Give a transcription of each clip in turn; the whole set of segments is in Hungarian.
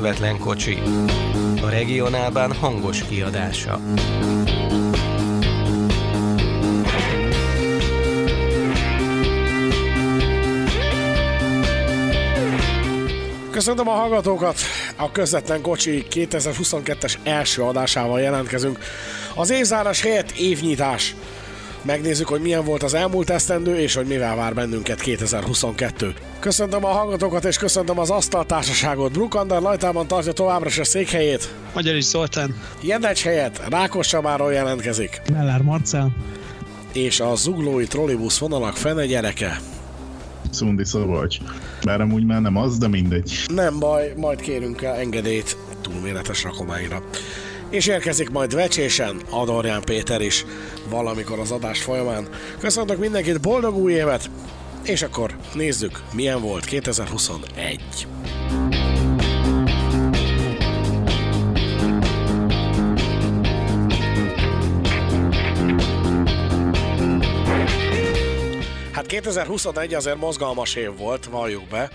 Közvetlen kocsi. A regionálban hangos kiadása. Köszönöm a hallgatókat! A Közvetlen Kocsi 2022-es első adásával jelentkezünk. Az évzárás helyett évnyitás. Megnézzük, hogy milyen volt az elmúlt esztendő, és hogy mivel vár bennünket 2022. Köszöntöm a hallgatókat, és köszöntöm az asztaltársaságot. Brukander Lajtában tartja továbbra is a székhelyét. Magyar is Zoltán. Jedecs helyett Rákos Csabáról jelentkezik. Mellár Marcel. És a zuglói trollibusz vonalak fene gyereke. Szundi Szabolcs. Bár amúgy már nem az, de mindegy. Nem baj, majd kérünk el engedélyt túlméretes rakományra. És érkezik majd vecsésen Adorján Péter is valamikor az adás folyamán. Köszöntök mindenkit, boldog új évet! És akkor nézzük, milyen volt 2021. Hát 2021 azért mozgalmas év volt, valljuk be,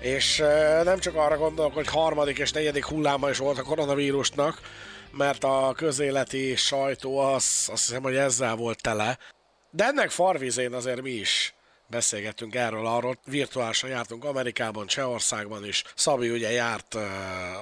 és nem csak arra gondolok, hogy harmadik és negyedik hulláma is volt a koronavírusnak, mert a közéleti sajtó az, azt hiszem, hogy ezzel volt tele. De ennek farvizén azért mi is beszélgettünk erről, arról, virtuálisan jártunk Amerikában, Csehországban is, Szabi ugye járt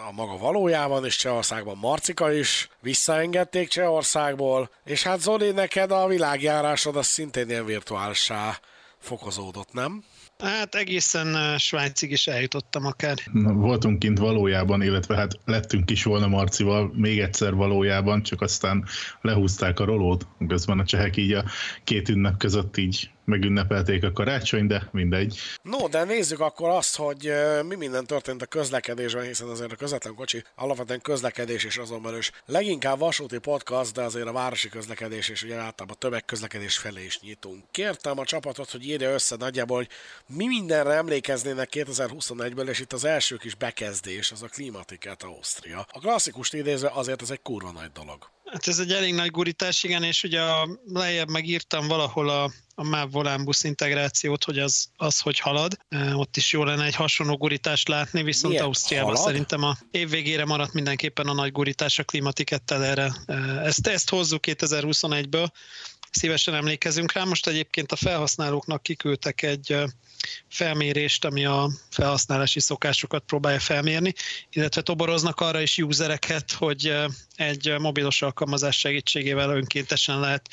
a maga valójában is Csehországban, Marcika is, visszaengedték Csehországból, és hát Zoli, neked a világjárásod az szintén ilyen virtuálsá fokozódott, nem? Hát egészen Svájcig is eljutottam akár. Voltunk kint valójában, illetve hát lettünk is volna Marcival még egyszer valójában, csak aztán lehúzták a rolót, közben a csehek így a két ünnep között így megünnepelték a karácsony, de mindegy. No, de nézzük akkor azt, hogy mi minden történt a közlekedésben, hiszen azért a közvetlen kocsi alapvetően közlekedés és azon belül is leginkább vasúti podcast, de azért a városi közlekedés és ugye általában a tömegközlekedés felé is nyitunk. Kértem a csapatot, hogy írja össze nagyjából, hogy mi mindenre emlékeznének 2021-ből, és itt az első kis bekezdés, az a Klimatiket Ausztria. A klasszikust idézve azért ez egy kurva nagy dolog. Hát ez egy elég nagy gurítás, igen, és ugye a, lejjebb megírtam valahol a, a MÁV volánbusz integrációt, hogy az, az hogy halad. Ott is jó lenne egy hasonló gurítást látni, viszont Milyen Ausztriában halad? szerintem a év végére maradt mindenképpen a nagy gurítás a klimatikettel erre. Ezt, ezt hozzuk 2021-ből, szívesen emlékezünk rá. Most egyébként a felhasználóknak kiküldtek egy felmérést, ami a felhasználási szokásokat próbálja felmérni, illetve toboroznak arra is usereket, hogy egy mobilos alkalmazás segítségével önkéntesen lehet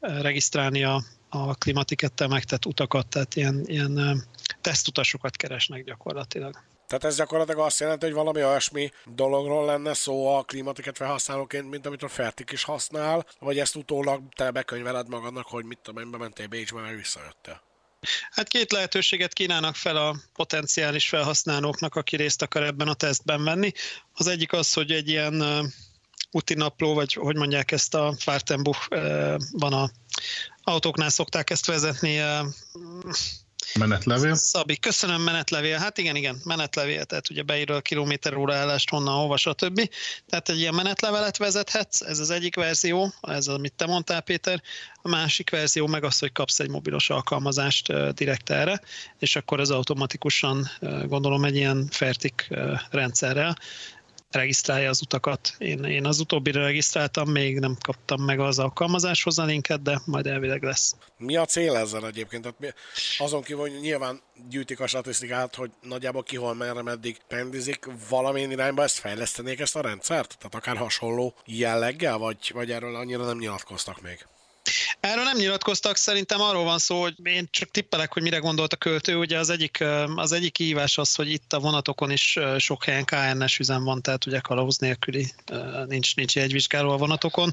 regisztrálni a, a klimatikettel megtett utakat, tehát ilyen, ilyen tesztutasokat keresnek gyakorlatilag. Tehát ez gyakorlatilag azt jelenti, hogy valami olyasmi dologról lenne szó a klímatiket felhasználóként, mint amit a Fertik is használ, vagy ezt utólag te bekönyveled magadnak, hogy mit tudom én, bementél Bécsbe, meg visszajöttél. Hát két lehetőséget kínálnak fel a potenciális felhasználóknak, aki részt akar ebben a tesztben venni. Az egyik az, hogy egy ilyen utinapló, vagy hogy mondják ezt a Fahrtenbuch, uh, van a autóknál szokták ezt vezetni, Menetlevél? Szabi, köszönöm, menetlevél. Hát igen, igen, menetlevél, tehát ugye beírod a kilométer óra állást, honnan, hova, stb. Tehát egy ilyen menetlevelet vezethetsz, ez az egyik verzió, ez az, amit te mondtál, Péter. A másik verzió meg az, hogy kapsz egy mobilos alkalmazást direkt erre, és akkor ez automatikusan, gondolom, egy ilyen fertik rendszerrel regisztrálja az utakat. Én, én az utóbbira regisztráltam, még nem kaptam meg az alkalmazáshoz a linket, de majd elvileg lesz. Mi a cél ezzel egyébként? Tehát azon kívül, hogy nyilván gyűjtik a statisztikát, hogy nagyjából ki hol merre meddig pendizik, valamilyen irányba ezt fejlesztenék ezt a rendszert? Tehát akár hasonló jelleggel, vagy, vagy erről annyira nem nyilatkoztak még? Erről nem nyilatkoztak, szerintem arról van szó, hogy én csak tippelek, hogy mire gondolt a költő. Ugye az egyik, az egyik kihívás az, hogy itt a vonatokon is sok helyen KNS üzem van, tehát ugye kalauz nélküli nincs, nincs jegyvizsgáló a vonatokon,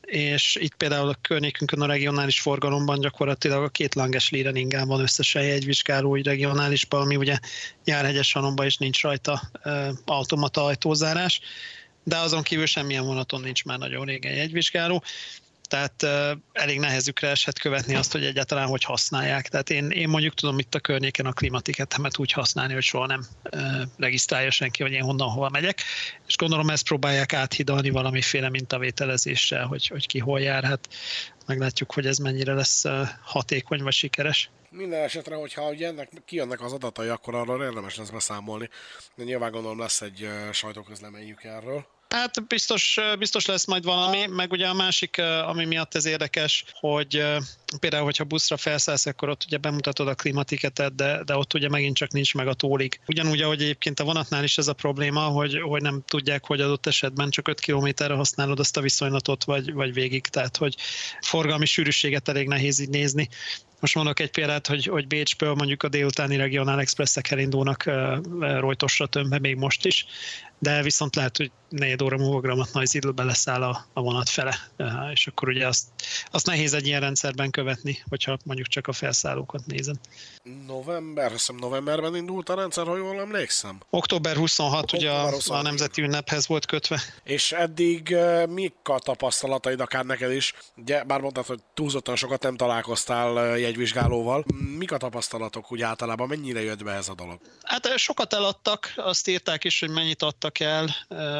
és itt például a környékünkön a regionális forgalomban gyakorlatilag a két Langes Lireningán van összesen jegyvizsgáló így regionálisban, ami ugye Járhegyes Sanomban is nincs rajta automata ajtózárás, de azon kívül semmilyen vonaton nincs már nagyon régen jegyvizsgáló tehát elég nehezükre esett követni azt, hogy egyáltalán hogy használják. Tehát én, én mondjuk tudom itt a környéken a klimatiketemet úgy használni, hogy soha nem regisztrálja senki, hogy én honnan hova megyek, és gondolom ezt próbálják áthidalni valamiféle mintavételezéssel, hogy, hogy ki hol jár. Hát meglátjuk, hogy ez mennyire lesz hatékony vagy sikeres. Minden esetre, hogyha ugye ennek kijönnek az adatai, akkor arról érdemes lesz beszámolni. De nyilván gondolom lesz egy sajtóközleményük erről. Hát biztos, biztos lesz majd valami, meg ugye a másik, ami miatt ez érdekes, hogy például, hogyha buszra felszállsz, akkor ott ugye bemutatod a klimatiketet, de, de ott ugye megint csak nincs meg a tólig. Ugyanúgy, ahogy egyébként a vonatnál is ez a probléma, hogy, hogy nem tudják, hogy adott esetben csak 5 kilométerre használod azt a viszonylatot, vagy, vagy végig, tehát hogy forgalmi sűrűséget elég nehéz így nézni. Most mondok egy példát, hogy, hogy Bécsből mondjuk a délutáni regionál expresszek elindulnak uh, rojtosra tömbbe még most is, de viszont lehet, hogy negyed óra múlva Gramat Nagyzidlbe leszáll a, a vonat fele, és akkor ugye azt, azt nehéz egy ilyen rendszerben követni, hogyha mondjuk csak a felszállókat nézem. November, hiszem novemberben indult a rendszer, ha jól emlékszem. Október 26 Október ugye a, 26. a nemzeti ünnephez volt kötve. És eddig mik a tapasztalataid akár neked is? Ugye, bár mondtad, hogy túlzottan sokat nem találkoztál jegyvizsgálóval. Mik a tapasztalatok úgy általában? Mennyire jött be ez a dolog? Hát sokat eladtak, azt írták is, hogy mennyit adtak el,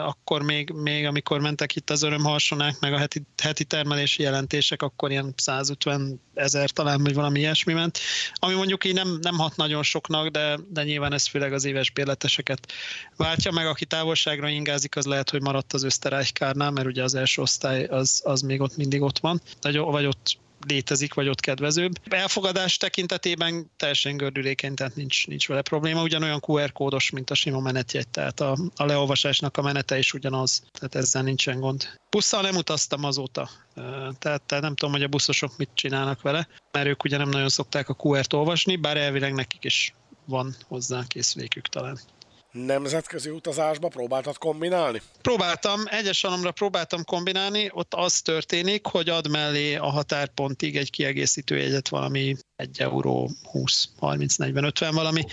akkor még, még amikor mentek itt az örömharsonák, meg a heti, heti termelési jelentések, akkor ilyen 150 ezer talán, vagy valami ilyesmi ment, ami mondjuk így nem, nem hat nagyon soknak, de, de nyilván ez főleg az éves bérleteseket váltja meg, aki távolságra ingázik, az lehet, hogy maradt az Österreichkárnál, mert ugye az első osztály az, az még ott mindig ott van, vagy, vagy ott létezik, vagy ott kedvezőbb. Elfogadás tekintetében teljesen gördülékeny, tehát nincs, nincs vele probléma. Ugyanolyan QR kódos, mint a sima menetjegy, tehát a, a leolvasásnak a menete is ugyanaz, tehát ezzel nincsen gond. Busszal nem utaztam azóta, tehát, tehát nem tudom, hogy a buszosok mit csinálnak vele, mert ők ugye nem nagyon szokták a QR-t olvasni, bár elvileg nekik is van hozzá készülékük talán nemzetközi utazásba próbáltad kombinálni? Próbáltam, egyes alomra próbáltam kombinálni, ott az történik, hogy ad mellé a határpontig egy kiegészítő jegyet valami 1 euró 20, 30, 40, 50 valami,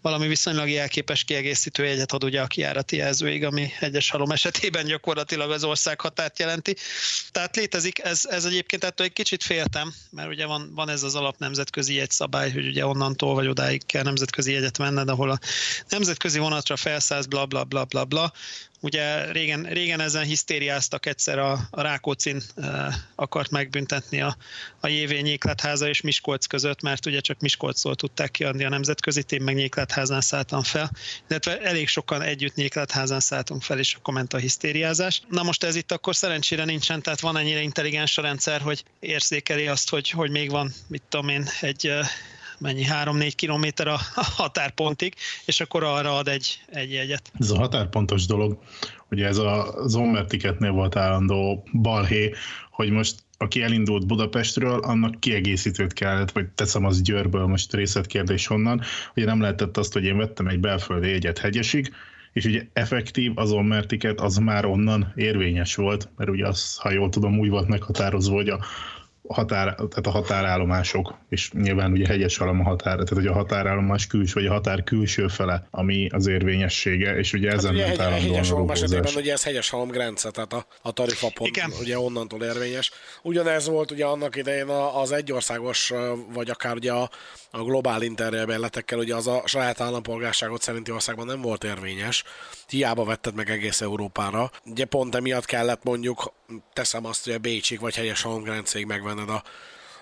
valami viszonylag jelképes kiegészítő jegyet ad ugye a kiárati jelzőig, ami egyes halom esetében gyakorlatilag az ország határt jelenti. Tehát létezik, ez, ez egyébként ettől egy kicsit féltem, mert ugye van, van ez az alap nemzetközi jegyszabály, hogy ugye onnantól vagy odáig kell nemzetközi jegyet venned, ahol a nemzetközi vonatra felszállsz, bla bla bla bla bla, Ugye régen, régen ezen hisztériáztak egyszer a, a Rákócin e, akart megbüntetni a, a JV Nyékletháza és Miskolc között, mert ugye csak Miskolcról tudták kiadni a nemzetközi, én meg Nyékletházán szálltam fel, illetve elég sokan együtt Nyékletházán szálltunk fel, és akkor ment a hisztériázás. Na most ez itt akkor szerencsére nincsen, tehát van ennyire intelligens a rendszer, hogy érzékeli azt, hogy, hogy még van, mit tudom én, egy mennyi, 3-4 kilométer a határpontig, és akkor arra ad egy, egy jegyet. Ez a határpontos dolog, ugye ez a Zommer Ticketnél volt állandó balhé, hogy most aki elindult Budapestről, annak kiegészítőt kellett, vagy teszem az Győrből, most részletkérdés honnan, ugye nem lehetett azt, hogy én vettem egy belföldi jegyet hegyesig, és ugye effektív azon mertiket az már onnan érvényes volt, mert ugye az, ha jól tudom, úgy volt meghatározva, hogy a határ, tehát a határállomások, és nyilván ugye hegyes halom a határ, tehát hogy a határállomás külső, vagy a határ külső fele, ami az érvényessége, és ugye ezen hát ment hegy, hegyes halom esetében ugye ez hegyes halom grence, tehát a, a tarifapont Igen. ugye onnantól érvényes. Ugyanez volt ugye annak idején az egyországos, vagy akár ugye a, a globál interrail ugye az a saját állampolgárságot szerinti országban nem volt érvényes, hiába vetted meg egész Európára. Ugye pont emiatt kellett mondjuk, teszem azt, hogy a Bécsig vagy helyes Halomgráncéig megvenned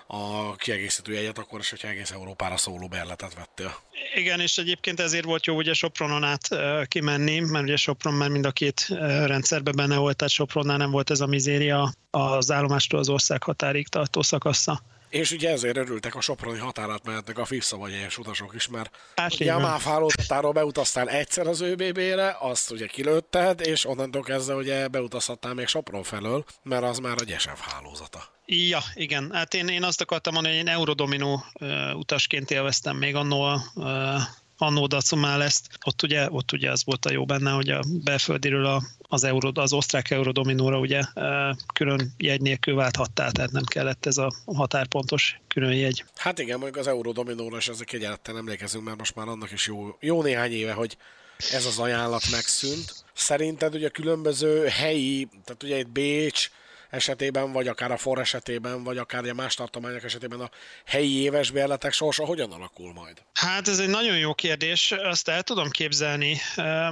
a, a kiegészítő jegyet, akkor is, hogyha egész Európára szóló berletet vettél. Igen, és egyébként ezért volt jó ugye Sopronon át kimenni, mert ugye Sopron már mind a két rendszerben benne volt, tehát Sopronnál nem volt ez a mizéria az állomástól az ország határig tartó szakasza. És ugye ezért örültek a Soproni határát mehetnek a egyes utasok is, mert hát ugye a MÁV hálózatáról beutaztál egyszer az ÖBB-re, azt ugye kilőtted, és onnantól kezdve ugye beutazhattál még Sopron felől, mert az már a GESEV hálózata. Ja, igen. Hát én, én azt akartam mondani, hogy én Eurodomino uh, utasként élveztem még annó uh, annó Dacumál ezt, ott ugye, ott ugye az volt a jó benne, hogy a belföldiről a, az, Euro, az osztrák Eurodominóra ugye külön jegy nélkül válthattál, tehát nem kellett ez a határpontos külön jegy. Hát igen, mondjuk az Eurodominóra is ezek egyáltalán emlékezünk, mert most már annak is jó, jó néhány éve, hogy ez az ajánlat megszűnt. Szerinted ugye különböző helyi, tehát ugye itt Bécs, esetében, vagy akár a for esetében, vagy akár más tartományok esetében a helyi éves bérletek sorsa hogyan alakul majd? Hát ez egy nagyon jó kérdés, azt el tudom képzelni.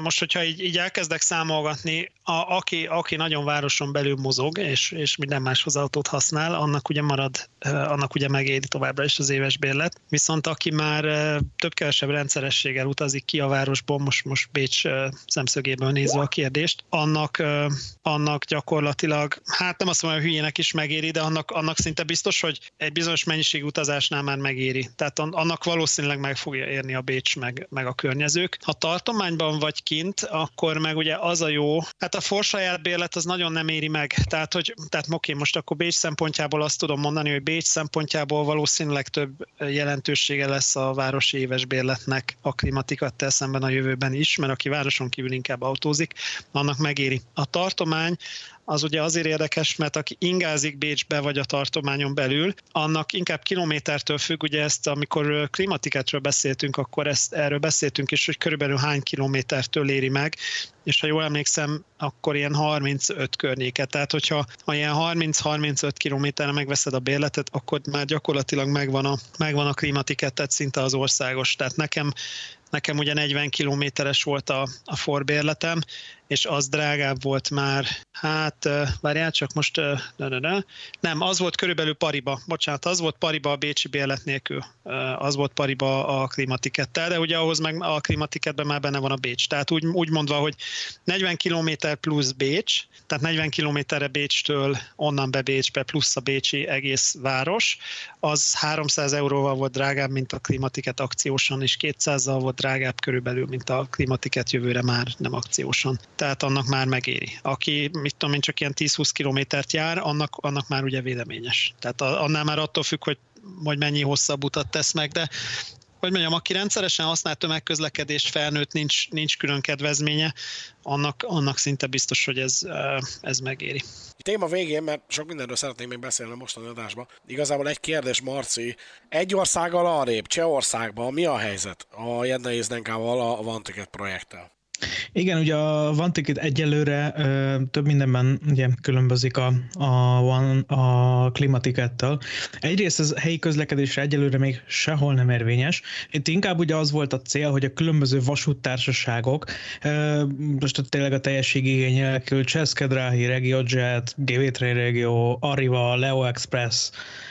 Most, hogyha így, így elkezdek számolgatni, a, aki, aki nagyon városon belül mozog, és, és minden máshoz autót használ, annak ugye marad, annak ugye megéri továbbra is az éves bérlet. Viszont aki már több-kevesebb rendszerességgel utazik ki a városból, most, most Bécs szemszögéből nézve a kérdést, annak, annak gyakorlatilag, hát nem azt mondom, hogy hülyének is megéri, de annak, annak szinte biztos, hogy egy bizonyos mennyiség utazásnál már megéri. Tehát annak valószínűleg meg fogja érni a Bécs meg, meg a környezők. Ha tartományban vagy kint, akkor meg ugye az a jó, hát a forsaját bérlet az nagyon nem éri meg. Tehát, hogy, tehát oké, most akkor Bécs szempontjából azt tudom mondani, hogy Bécs szempontjából valószínűleg több jelentősége lesz a városi éves bérletnek a klimatikattel szemben a jövőben is, mert aki városon kívül inkább autózik, annak megéri. A tartomány az ugye azért érdekes, mert aki ingázik Bécsbe vagy a tartományon belül, annak inkább kilométertől függ, ugye ezt, amikor klimatiketről beszéltünk, akkor ezt, erről beszéltünk is, hogy körülbelül hány kilométertől éri meg, és ha jól emlékszem, akkor ilyen 35 környéket. Tehát, hogyha ha ilyen 30-35 kilométerre megveszed a bérletet, akkor már gyakorlatilag megvan a, megvan a klimatiketet szinte az országos. Tehát nekem Nekem ugye 40 kilométeres volt a, a forbérletem, és az drágább volt már, hát várjál, csak most, ne, ne, ne. nem, az volt körülbelül pariba, bocsánat, az volt pariba a bécsi bérlet nélkül, az volt pariba a klimatikettel, de ugye ahhoz meg a klimatiketben már benne van a Bécs. Tehát úgy, úgy mondva, hogy 40 km plusz Bécs, tehát 40 kilométerre Bécstől onnan be Bécsbe plusz a bécsi egész város, az 300 euróval volt drágább, mint a klimatiket akciósan, és 200-zal volt drágább körülbelül, mint a klimatiket jövőre már nem akciósan tehát annak már megéri. Aki, mit tudom én, csak ilyen 10-20 kilométert jár, annak, annak már ugye véleményes. Tehát annál már attól függ, hogy, hogy mennyi hosszabb utat tesz meg, de hogy mondjam, aki rendszeresen használ tömegközlekedést, felnőtt, nincs, nincs külön kedvezménye, annak, annak szinte biztos, hogy ez, ez megéri. Téma végén, mert sok mindenről szeretném még beszélni a mostani adásban. Igazából egy kérdés, Marci. Egy országgal arrébb, Csehországban mi a helyzet a Jedna Izdenkával, a Vantiket projekttel? Igen, ugye a Vanticket egyelőre ö, több mindenben ugye különbözik a, a, a klimatikettel. Egyrészt ez helyi közlekedésre egyelőre még sehol nem érvényes. Itt inkább ugye az volt a cél, hogy a különböző vasúttársaságok, ö, most tényleg a teljesség igény nélkül, Cseszkedráhi, RegioJet, GV Regio, Arriva, Leo Express,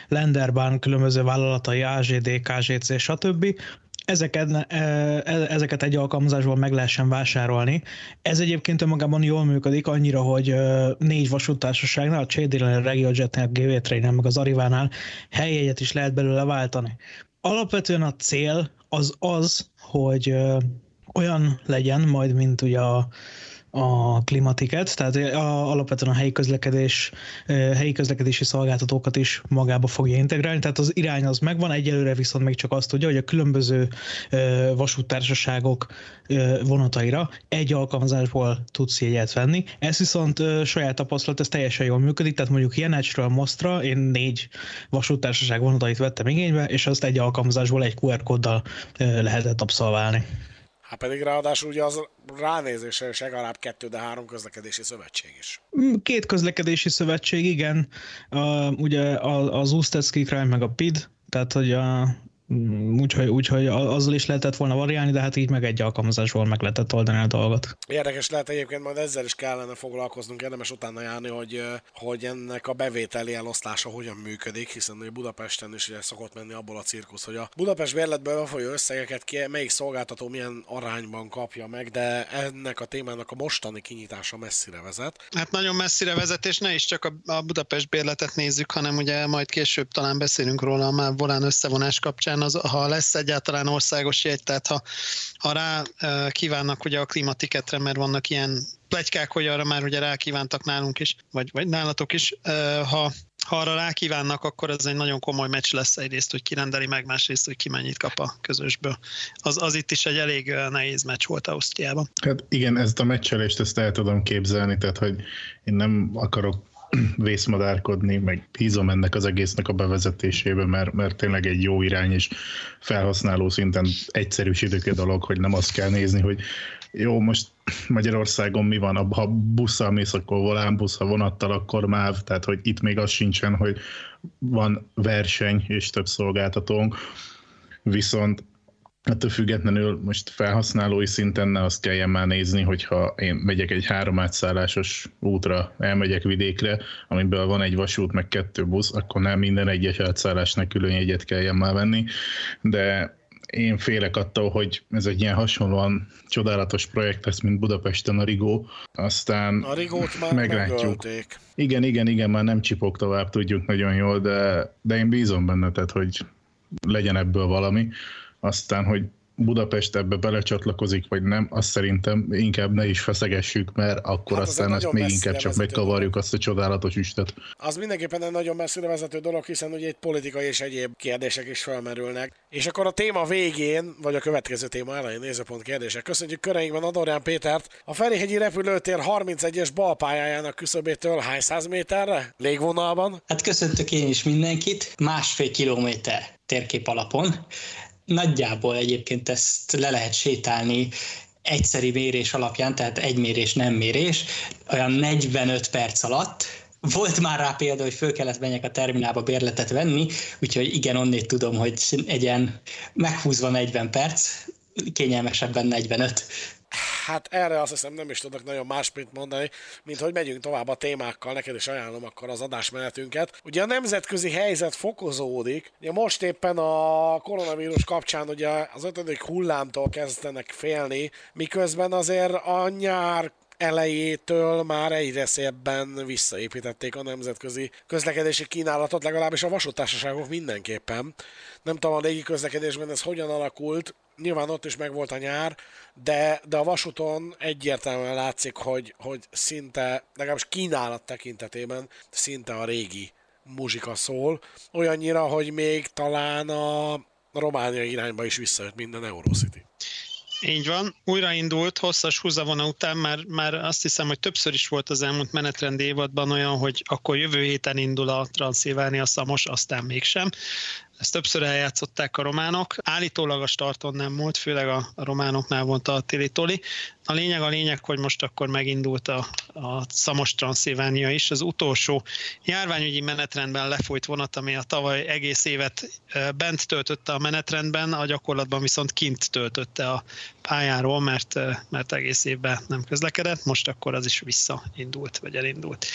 Lenderbahn különböző vállalatai, AGD, KGC, stb ezeket, e, e, ezeket egy alkalmazásból meg lehessen vásárolni. Ez egyébként önmagában jól működik, annyira, hogy négy vasúttársaságnál, a CDL, a RegioJetnél, a GV Train-nél, meg az Arivánál helyjegyet is lehet belőle váltani. Alapvetően a cél az az, hogy olyan legyen majd, mint ugye a a klimatiket, tehát a, alapvetően a helyi közlekedés, helyi közlekedési szolgáltatókat is magába fogja integrálni, tehát az irány az megvan, egyelőre viszont még csak azt tudja, hogy a különböző vasúttársaságok vonataira egy alkalmazásból tudsz jegyet venni. Ez viszont saját tapasztalat, ez teljesen jól működik, tehát mondjuk Jenecsről Mostra én négy vasúttársaság vonatait vettem igénybe, és azt egy alkalmazásból egy QR kóddal lehetett abszolválni. Hát pedig ráadásul ugye az ránézésre is legalább kettő, de három közlekedési szövetség is. Mm, két közlekedési szövetség, igen. Uh, ugye az Ustecki Crime meg a PID, tehát hogy a, úgyhogy, úgyhogy azzal is lehetett volna variálni, de hát így meg egy alkalmazásból meg lehetett oldani a dolgot. Érdekes lehet egyébként, majd ezzel is kellene foglalkoznunk, érdemes utána járni, hogy, hogy ennek a bevételi eloszlása hogyan működik, hiszen hogy Budapesten is ugye szokott menni abból a cirkusz, hogy a Budapest bérletből befolyó összegeket ki, melyik szolgáltató milyen arányban kapja meg, de ennek a témának a mostani kinyitása messzire vezet. Hát nagyon messzire vezet, és ne is csak a, a Budapest bérletet nézzük, hanem ugye majd később talán beszélünk róla a már volán összevonás kapcsán, az, ha lesz egyáltalán országos jegy, tehát ha, ha rá kívánnak ugye a klimatiketre, mert vannak ilyen plegykák, hogy arra már ugye rá kívántak nálunk is, vagy, vagy nálatok is, ha, ha arra rá kívánnak, akkor ez egy nagyon komoly meccs lesz egyrészt, hogy kirendeli meg, másrészt, hogy ki mennyit kap a közösből. Az, az itt is egy elég nehéz meccs volt Ausztriában. Hát igen, ezt a meccselést ezt el tudom képzelni, tehát hogy én nem akarok vészmadárkodni, meg hízom ennek az egésznek a bevezetésébe, mert, mert tényleg egy jó irány, és felhasználó szinten egyszerűsítők a dolog, hogy nem azt kell nézni, hogy jó, most Magyarországon mi van, ha busszal mész, akkor volánbusz, ha vonattal, akkor MÁV, tehát hogy itt még az sincsen, hogy van verseny és több szolgáltatónk, viszont ettől függetlenül most felhasználói szinten ne azt kelljen már nézni, hogyha én megyek egy három átszállásos útra, elmegyek vidékre, amiből van egy vasút, meg kettő busz, akkor nem minden egyes átszállásnak külön jegyet kelljen már venni, de én félek attól, hogy ez egy ilyen hasonlóan csodálatos projekt lesz, mint Budapesten a Rigó, aztán a Rigót már meglátjuk. Megölték. Igen, igen, igen, már nem csipok tovább, tudjuk nagyon jól, de, de én bízom benne, tehát hogy legyen ebből valami. Aztán, hogy Budapest ebbe belecsatlakozik, vagy nem, azt szerintem inkább ne is feszegessük, mert akkor hát aztán azt még inkább csak megkavarjuk azt a csodálatos üstet. Az mindenképpen egy nagyon messzire vezető dolog, hiszen ugye egy politikai és egyéb kérdések is felmerülnek. És akkor a téma végén, vagy a következő téma elején nézőpont kérdések. Köszönjük köreinkben Adorján Pétert. A Ferihegyi repülőtér 31-es balpályájának küszöbétől hány száz méterre? Légvonalban? Hát köszöntök én is mindenkit. Másfél kilométer térkép alapon. Nagyjából egyébként ezt le lehet sétálni egyszeri mérés alapján, tehát egy mérés, nem mérés, olyan 45 perc alatt, volt már rá példa, hogy föl kellett menjek a terminálba bérletet venni, úgyhogy igen, onnét tudom, hogy egy ilyen meghúzva 40 perc, kényelmesebben 45. Hát erre azt hiszem nem is tudok nagyon másmit mondani, mint hogy megyünk tovább a témákkal, neked is ajánlom akkor az adásmenetünket. Ugye a nemzetközi helyzet fokozódik, ugye most éppen a koronavírus kapcsán ugye az ötödik hullámtól kezdenek félni, miközben azért a nyár elejétől már egyre szébben visszaépítették a nemzetközi közlekedési kínálatot, legalábbis a vasútársaságok mindenképpen. Nem tudom, a légi közlekedésben ez hogyan alakult, nyilván ott is megvolt a nyár, de, de a vasúton egyértelműen látszik, hogy, hogy szinte, legalábbis kínálat tekintetében szinte a régi muzsika szól, olyannyira, hogy még talán a Románia irányba is visszajött minden Eurocity. Így van, újraindult hosszas húzavona után, már, már azt hiszem, hogy többször is volt az elmúlt menetrend évadban olyan, hogy akkor jövő héten indul a Transzilvánia Szamos, aztán mégsem. Ezt többször eljátszották a románok. Állítólag a starton nem volt, főleg a, románoknál volt a Tili A lényeg a lényeg, hogy most akkor megindult a, a Szamos Transzilvánia is. Az utolsó járványügyi menetrendben lefolyt vonat, ami a tavaly egész évet bent töltötte a menetrendben, a gyakorlatban viszont kint töltötte a pályáról, mert, mert egész évben nem közlekedett, most akkor az is visszaindult, vagy elindult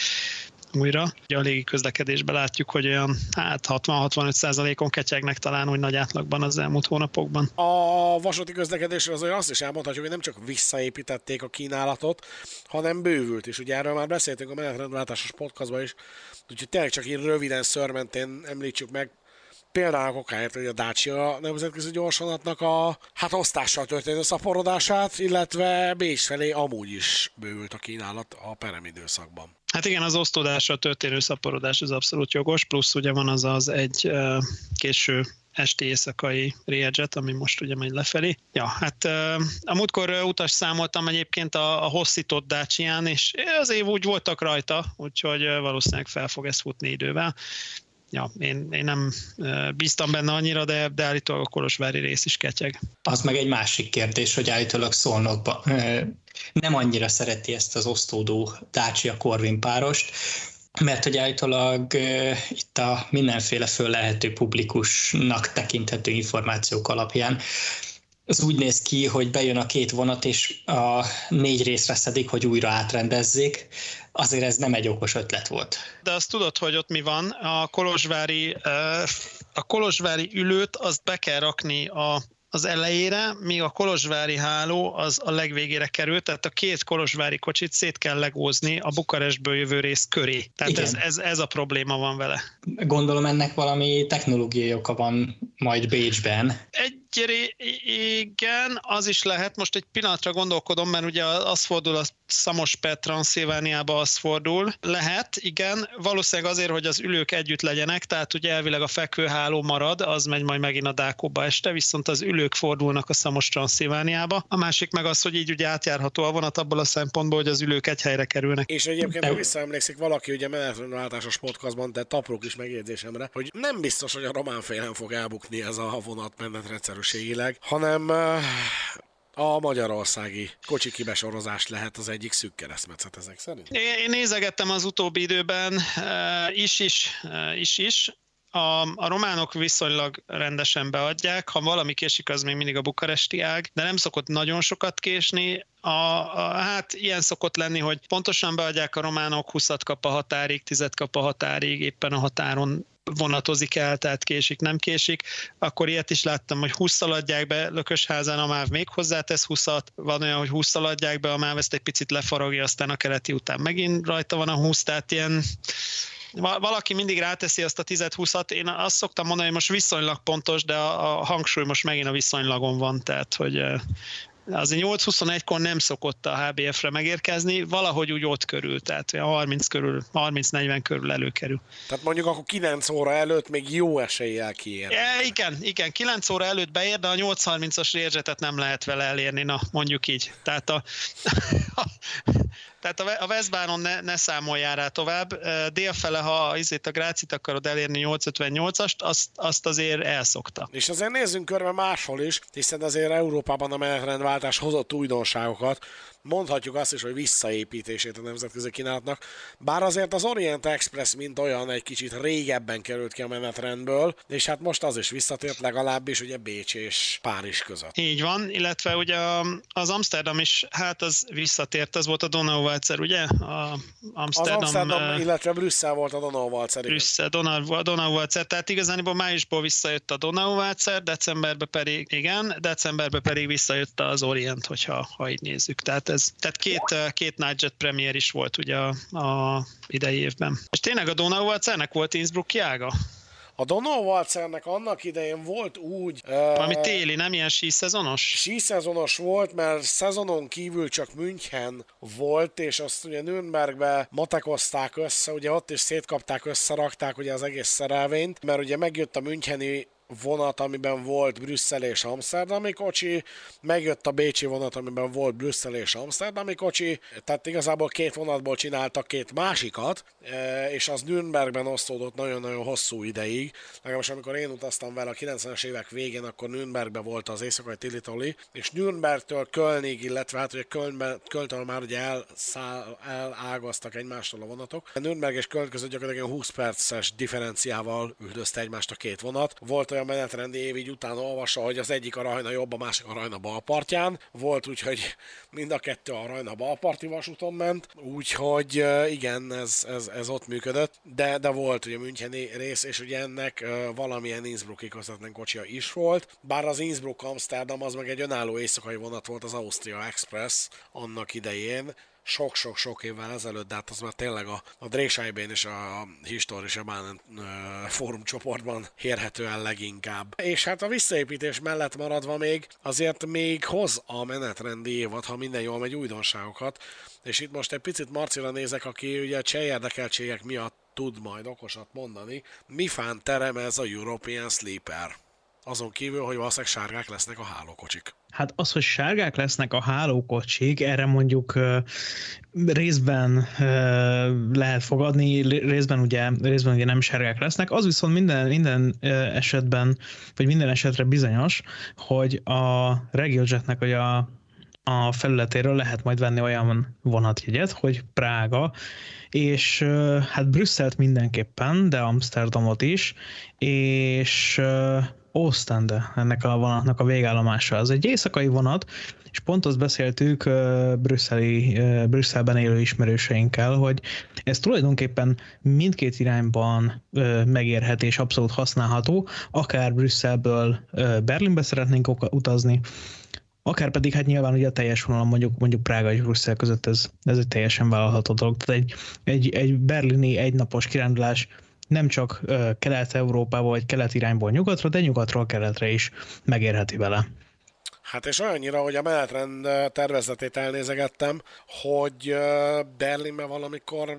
újra. Ugye a légi közlekedésben látjuk, hogy olyan hát 60-65 százalékon ketyegnek talán úgy nagy átlagban az elmúlt hónapokban. A vasúti közlekedésről azért azt is elmondhatjuk, hogy nem csak visszaépítették a kínálatot, hanem bővült is. Ugye erről már beszéltünk a menetrendváltásos podcastban is, úgyhogy tényleg csak így röviden szörmentén említsük meg, például okáért, hogy a Dacia nemzetközi gyorsonatnak a hát osztással történő szaporodását, illetve Bécs felé amúgy is bővült a kínálat a perem időszakban. Hát igen, az osztódásra történő szaporodás az abszolút jogos, plusz ugye van az az egy késő esti éjszakai Riedzset, ami most ugye megy lefelé. Ja, hát a múltkor utas számoltam egyébként a, a hosszított Dacián, és az év úgy voltak rajta, úgyhogy valószínűleg fel fog ez futni idővel ja, én, én nem bíztam benne annyira, de, de állítólag a Kolozsvári rész is ketyeg. Az meg egy másik kérdés, hogy állítólag szólnokba nem annyira szereti ezt az osztódó Dacia Corvin párost, mert hogy állítólag itt a mindenféle föl lehető publikusnak tekinthető információk alapján az úgy néz ki, hogy bejön a két vonat, és a négy részre szedik, hogy újra átrendezzék. Azért ez nem egy okos ötlet volt. De azt tudod, hogy ott mi van? A kolozsvári, a kolozsvári ülőt azt be kell rakni a az elejére, míg a kolozsvári háló az a legvégére került, tehát a két kolozsvári kocsit szét kell legózni a Bukarestből jövő rész köré. Tehát ez, ez, ez a probléma van vele. Gondolom ennek valami technológiai oka van majd Bécsben. Egy igen, az is lehet. Most egy pillanatra gondolkodom, mert ugye az fordul a Szamos per Transzilvániába az fordul. Lehet, igen. Valószínűleg azért, hogy az ülők együtt legyenek, tehát ugye elvileg a fekvőháló marad, az megy majd megint a Dákóba este, viszont az ülők fordulnak a Szamos Transzilvániába. A másik meg az, hogy így ugye átjárható a vonat abból a szempontból, hogy az ülők egy helyre kerülnek. És egyébként, ha visszaemlékszik valaki, ugye menetrendváltásos podcastban, de taprok is megjegyzésemre, hogy nem biztos, hogy a román félen fog elbukni ez a vonat menetrendszerűségileg, hanem A magyarországi kocsi kibesorozás lehet az egyik szűk keresztmetszet ezek szerint? Én nézegettem az utóbbi időben is is, is is. A, a románok viszonylag rendesen beadják, ha valami késik, az még mindig a bukaresti ág, de nem szokott nagyon sokat késni. A, a, hát ilyen szokott lenni, hogy pontosan beadják a románok, 20 kap a határig, 10 kap a határig, éppen a határon vonatozik el, tehát késik, nem késik, akkor ilyet is láttam, hogy 20 adják be Lökösházán, a MÁV még hozzátesz 20 van olyan, hogy 20 adják be, a MÁV ezt egy picit lefaragja, aztán a keleti után megint rajta van a 20, tehát ilyen valaki mindig ráteszi azt a 10-20-at, én azt szoktam mondani, hogy most viszonylag pontos, de a, hangsúly most megint a viszonylagon van, tehát hogy azért 8-21-kor nem szokott a HBF-re megérkezni, valahogy úgy ott körül, tehát 30 körül, 30-40 körül előkerül. Tehát mondjuk akkor 9 óra előtt még jó eséllyel kiér. E, igen, igen, 9 óra előtt beér, de a 8-30-as rézsetet nem lehet vele elérni, na mondjuk így. Tehát a, Tehát a Westbánon ne, ne számoljál rá tovább. Délfele, ha izét a Grácit akarod elérni 858-ast, azt, azt azért elszokta. És azért nézzünk körbe máshol is, hiszen azért Európában a menetrendváltás hozott újdonságokat mondhatjuk azt is, hogy visszaépítését a nemzetközi kínálatnak, bár azért az Orient Express mint olyan egy kicsit régebben került ki a menetrendből, és hát most az is visszatért legalábbis ugye Bécs és Párizs között. Így van, illetve ugye az Amsterdam is, hát az visszatért, az volt a Donauwalzer, ugye? A Amsterdam, az Amsterdam, illetve Brüsszel volt a Donauwalzer. Brüsszel, Donau, Donauwalzer, tehát igazából májusból visszajött a Donauwalzer, decemberben pedig, igen, decemberben pedig visszajött az Orient, hogyha ha így nézzük. Tehát ez, tehát két, két Nightjet premier is volt ugye a, a idei évben. És tényleg a Donauwalzernek volt Innsbruck ága? A Donauwalzernek annak idején volt úgy... Valami uh, téli, nem ilyen síszezonos? Síszezonos volt, mert szezonon kívül csak München volt, és azt ugye Nürnbergbe matekozták össze, ugye ott is szétkapták, összerakták ugye az egész szerelvényt, mert ugye megjött a Müncheni vonat, amiben volt Brüsszel és Amsterdami kocsi, megjött a Bécsi vonat, amiben volt Brüsszel és Amsterdami kocsi, tehát igazából két vonatból csináltak két másikat, e, és az Nürnbergben osztódott nagyon-nagyon hosszú ideig. Legalábbis amikor én utaztam vele a 90-es évek végén, akkor Nürnbergben volt az éjszakai Tilitoli, és Nürnbergtől Kölnig, illetve hát ugye Kölnbe, Kölntől már ugye elszáll, elágaztak egymástól a vonatok. Nürnberg és Köln között gyakorlatilag 20 perces differenciával üldözte egymást a két vonat. Volt olyan menetrendi így utána olvassa, hogy az egyik a Rajna jobb, a másik a Rajna balpartján. Volt úgy, hogy mind a kettő a Rajna balparti vasúton ment, úgyhogy igen, ez, ez, ez ott működött, de, de volt ugye Müncheni rész, és ugye ennek valamilyen Innsbrucki közvetlen kocsia is volt, bár az Innsbruck Amsterdam az meg egy önálló éjszakai vonat volt az Austria Express annak idején, sok-sok-sok évvel ezelőtt, de hát az már tényleg a, a Drésájbén és a Historische Bahn fórum csoportban érhető el leginkább. És hát a visszaépítés mellett maradva még, azért még hoz a menetrendi évad, ha minden jól megy újdonságokat, és itt most egy picit Marcira nézek, aki ugye cseh érdekeltségek miatt tud majd okosat mondani. Mi fán terem ez a European Sleeper? Azon kívül, hogy valószínűleg sárgák lesznek a hálókocsik. Hát az, hogy sárgák lesznek a hálókocsik, erre mondjuk uh, részben lehet fogadni, részben ugye, részben ugye nem sárgák lesznek, az viszont minden, minden esetben, vagy minden esetre bizonyos, hogy a RegioJetnek vagy a, a felületéről lehet majd venni olyan vonatjegyet, hogy Prága, és hát Brüsszelt mindenképpen, de Amsterdamot is, és Ostende ennek a vonatnak a végállomása. Az egy éjszakai vonat, és pont azt beszéltük brüsszeli, Brüsszelben élő ismerőseinkkel, hogy ez tulajdonképpen mindkét irányban megérhet és abszolút használható, akár Brüsszelből Berlinbe szeretnénk utazni, akár pedig hát nyilván ugye a teljes vonalon mondjuk, mondjuk Prága és Brüsszel között ez, ez egy teljesen vállalható dolog. Tehát egy, egy, egy berlini egynapos kirándulás nem csak Kelet-Európába vagy kelet irányból nyugatra, de nyugatról keletre is megérheti vele. Hát és olyannyira, hogy a menetrend tervezetét elnézegettem, hogy Berlinben valamikor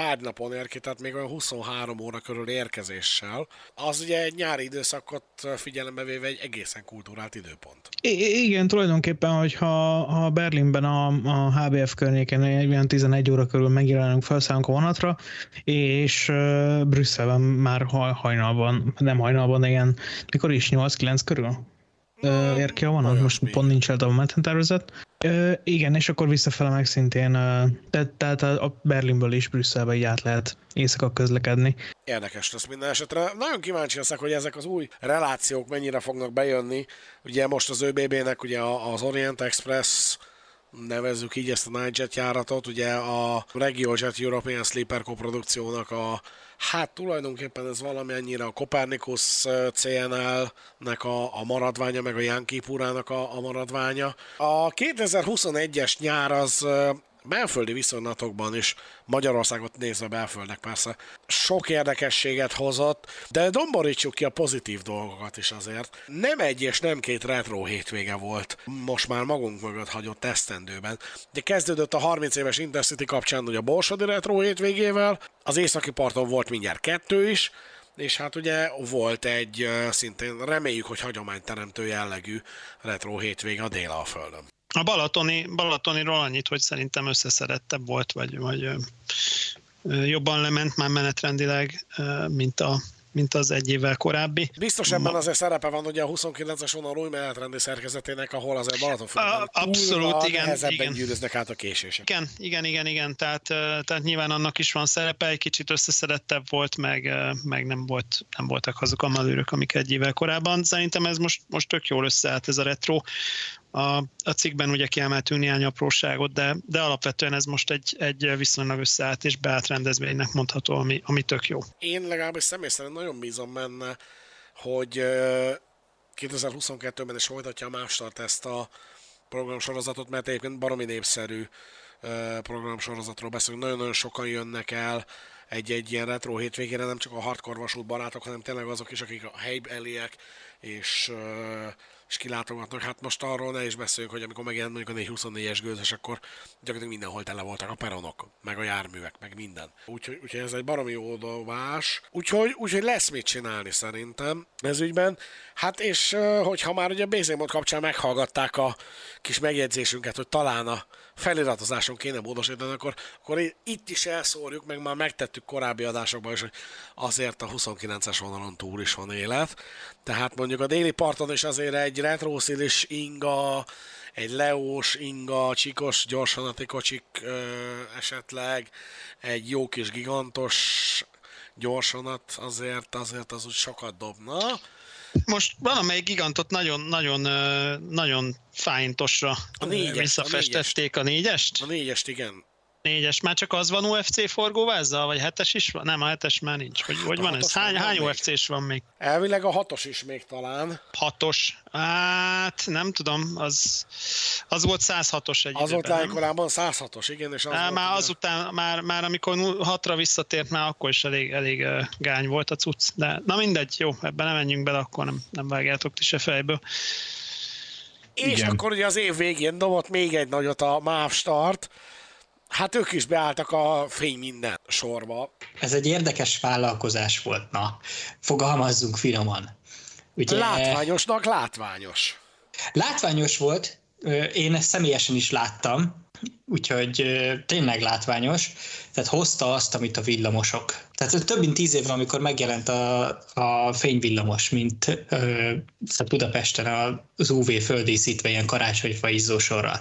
tárgynapon ér ki, tehát még olyan 23 óra körül érkezéssel. Az ugye egy nyári időszakot figyelembe véve egy egészen kultúrált időpont. I- igen, tulajdonképpen, hogyha ha Berlinben a, a HBF környéken olyan 11 óra körül megjelenünk, felszállunk a vonatra, és uh, Brüsszelben már hajnalban, nem hajnalban, de ilyen, mikor is 8-9 körül? Ö, ér ki a vonat, Olyasmi. most pont nincs el a menetrendtervezet. Ö, igen, és akkor visszafele meg szintén, ö, tehát, tehát a Berlinből is Brüsszelbe így át lehet éjszaka közlekedni. Érdekes lesz minden esetre. Nagyon kíváncsi leszek, hogy ezek az új relációk mennyire fognak bejönni. Ugye most az ÖBB-nek ugye az Orient Express nevezzük így ezt a Nightjet járatot, ugye a RegioJet European Sleeper koprodukciónak a Hát tulajdonképpen ez valamennyire a Copernicus eh, CNL-nek a, a maradványa, meg a Yankee Purának a, a maradványa. A 2021-es nyár az belföldi viszonylatokban is, Magyarországot nézve belföldnek persze, sok érdekességet hozott, de domborítsuk ki a pozitív dolgokat is azért. Nem egy és nem két retro hétvége volt, most már magunk mögött hagyott esztendőben. De kezdődött a 30 éves Intercity kapcsán ugye a Borsodi retro hétvégével, az északi parton volt mindjárt kettő is, és hát ugye volt egy szintén reméljük, hogy hagyományteremtő jellegű retro hétvége a Délalföldön. A Balatoni, Balatoniról annyit, hogy szerintem összeszedettebb volt, vagy, vagy jobban lement már menetrendileg, mint, a, mint az egy évvel korábbi. Biztos ebben azért szerepe van ugye a 29-es vonal új menetrendi szerkezetének, ahol azért Balatonföldön A- abszolút, igen, nehezebben igen. gyűrűznek át a késések. Igen, igen, igen, igen, tehát, tehát nyilván annak is van szerepe, egy kicsit összeszedettebb volt, meg, meg nem, volt, nem voltak azok a malőrök, amik egy évvel korábban. Szerintem ez most, most tök jól összeállt ez a retro. A, a cikkben ugye kiemeltünk néhány apróságot, de, de alapvetően ez most egy, egy viszonylag összeállt és beállt rendezvénynek mondható, ami, ami tök jó. Én legalábbis személy szerint nagyon bízom benne, hogy ö, 2022-ben is folytatja a Mástart ezt a programsorozatot, mert egyébként baromi népszerű programsorozatról beszélünk. Nagyon-nagyon sokan jönnek el egy-egy ilyen retro hétvégére, nem csak a hardcore vasút barátok, hanem tényleg azok is, akik a helybeliek, és, és kilátogatnak. Hát most arról ne is beszéljünk, hogy amikor megjelent mondjuk a 424-es gőzös, akkor gyakorlatilag mindenhol tele voltak a peronok, meg a járművek, meg minden. Úgyhogy, úgyhogy ez egy baromi jó. Úgyhogy, úgyhogy lesz mit csinálni szerintem ez ügyben. Hát és hogyha már ugye a Bézémot kapcsán meghallgatták a kis megjegyzésünket, hogy talán a feliratozáson kéne módosítani, akkor, akkor itt is elszórjuk, meg már megtettük korábbi adásokban is, hogy azért a 29-es vonalon túl is van élet. Tehát mondjuk a déli parton is azért egy retroszilis inga, egy leós inga, csikos gyorsanati kocsik ö, esetleg, egy jó kis gigantos gyorsanat azért, azért az úgy sokat dobna. Most valamelyik gigantot nagyon, nagyon, nagyon fájntosra A négyes, a visszafestették a négyest. A négyest igen. Négyes, már csak az van UFC forgóvázzal, vagy hetes is van? Nem, a hetes már nincs. Hogy, hogy A van ez? Hány, hány. UFC-s van még? Elvileg a hatos is még talán. Hatos. Hát nem tudom, az, az volt 106-os egy Az volt időben, nem? lájkorában 106-os, igen, és az Á, volt, már ugye- azután, már, már amikor nu- hatra visszatért, már akkor is elég, elég gány volt a cucc. De na mindegy, jó, ebben nem menjünk bele, akkor nem, nem vágjátok ti se fejből. És Igen. akkor ugye az év végén dobott még egy nagyot a MÁV Start. Hát ők is beálltak a fény minden sorba. Ez egy érdekes vállalkozás volt, na. Fogalmazzunk finoman. Ugye, Látványosnak látványos. Látványos volt, én ezt személyesen is láttam, úgyhogy tényleg látványos, tehát hozta azt, amit a villamosok. Tehát több mint tíz évvel, amikor megjelent a, a fényvillamos, mint ö, tehát Budapesten az UV földíszítve ilyen karácsonyfa izzósorral.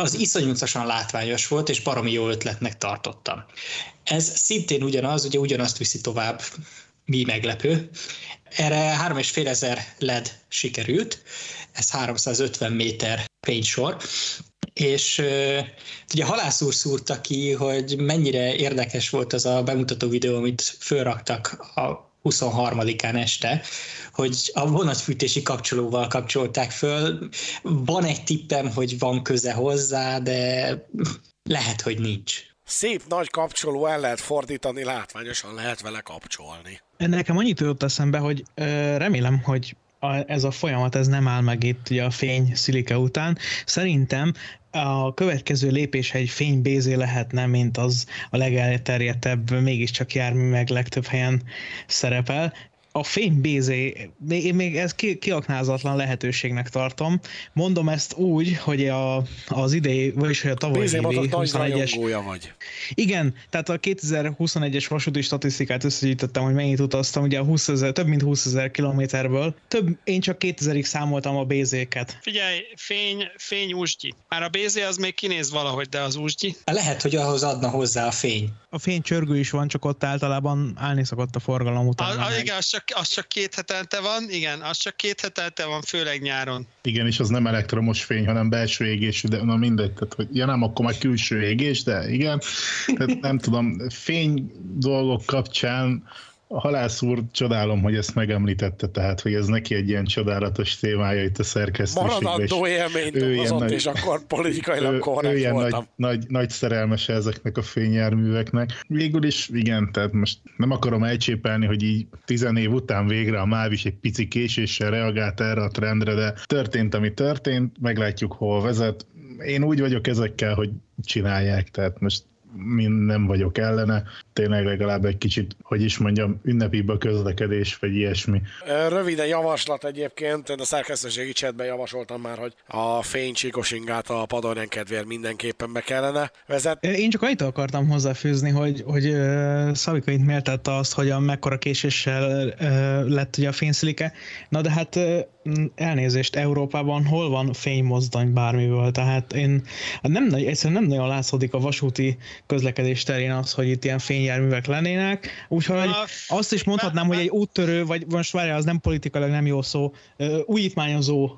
Az iszonyatosan látványos volt, és baromi jó ötletnek tartottam. Ez szintén ugyanaz, ugye ugyanazt viszi tovább, mi meglepő. Erre 3,5 ezer LED sikerült, ez 350 méter fénysor, és ugye Halász úr szúrta ki, hogy mennyire érdekes volt az a bemutató videó, amit fölraktak a 23-án este, hogy a vonatfűtési kapcsolóval kapcsolták föl. Van egy tippem, hogy van köze hozzá, de lehet, hogy nincs. Szép nagy kapcsoló el lehet fordítani, látványosan lehet vele kapcsolni. Nekem annyit jutott eszembe, hogy ö, remélem, hogy a, ez a folyamat ez nem áll meg itt ugye a fény szilika után. Szerintem a következő lépés egy fénybézé lehetne, mint az a legelterjedtebb, mégiscsak jármű meg legtöbb helyen szerepel. A fénybézé, én még ez ki, kiaknázatlan lehetőségnek tartom. Mondom ezt úgy, hogy a, az idei, vagyis a tavalyi évi 21-es... vagy. Igen, tehát a 2021-es vasúti statisztikát összegyűjtöttem, hogy mennyit utaztam, ugye a 20 ezer, több mint 20 ezer kilométerből. Több, én csak 2000-ig számoltam a bézéket. Figyelj, fény, fény úsgyi. Már a bézé az még kinéz valahogy, de az úsgyi. Lehet, hogy ahhoz adna hozzá a fény. A fénycsörgő is van, csak ott általában állni szokott a forgalom után. A, a, igen, az csak, az csak két hetente van, igen, az csak két hetente van, főleg nyáron. Igen, és az nem elektromos fény, hanem belső égés, de na mindegy, tehát hogy ja nem, akkor már külső égés, de igen, tehát nem tudom, fény dolgok kapcsán a halász úr, csodálom, hogy ezt megemlítette, tehát, hogy ez neki egy ilyen csodálatos témája itt a szerkesztőségben. Maradandó élményt okozott, nagy, és akkor politikailag korrekt ő ilyen voltam. Nagy, nagy, nagy szerelmese ezeknek a fényjárműveknek. Végül is, igen, tehát most nem akarom elcsépelni, hogy így tizen év után végre a MÁV is egy pici késéssel reagált erre a trendre, de történt, ami történt, meglátjuk, hol vezet. Én úgy vagyok ezekkel, hogy csinálják, tehát most én nem vagyok ellene, tényleg legalább egy kicsit, hogy is mondjam, ünnepibb a közlekedés, vagy ilyesmi. Röviden javaslat egyébként, a szerkesztőségi csetben javasoltam már, hogy a fénycsíkosingát a padorján kedvéért mindenképpen be kellene vezetni. Én csak annyit akartam hozzáfűzni, hogy, hogy Szavika itt méltette azt, hogy a mekkora késéssel lett ugye a fényszilike. Na de hát elnézést, Európában hol van fénymozdony bármiből, tehát én hát nem, egyszerűen nem nagyon látszódik a vasúti közlekedés terén az, hogy itt ilyen fényjárművek lennének, úgyhogy azt is mondhatnám, hogy egy úttörő, vagy most várjál, az nem politikailag nem jó szó, újítmányozó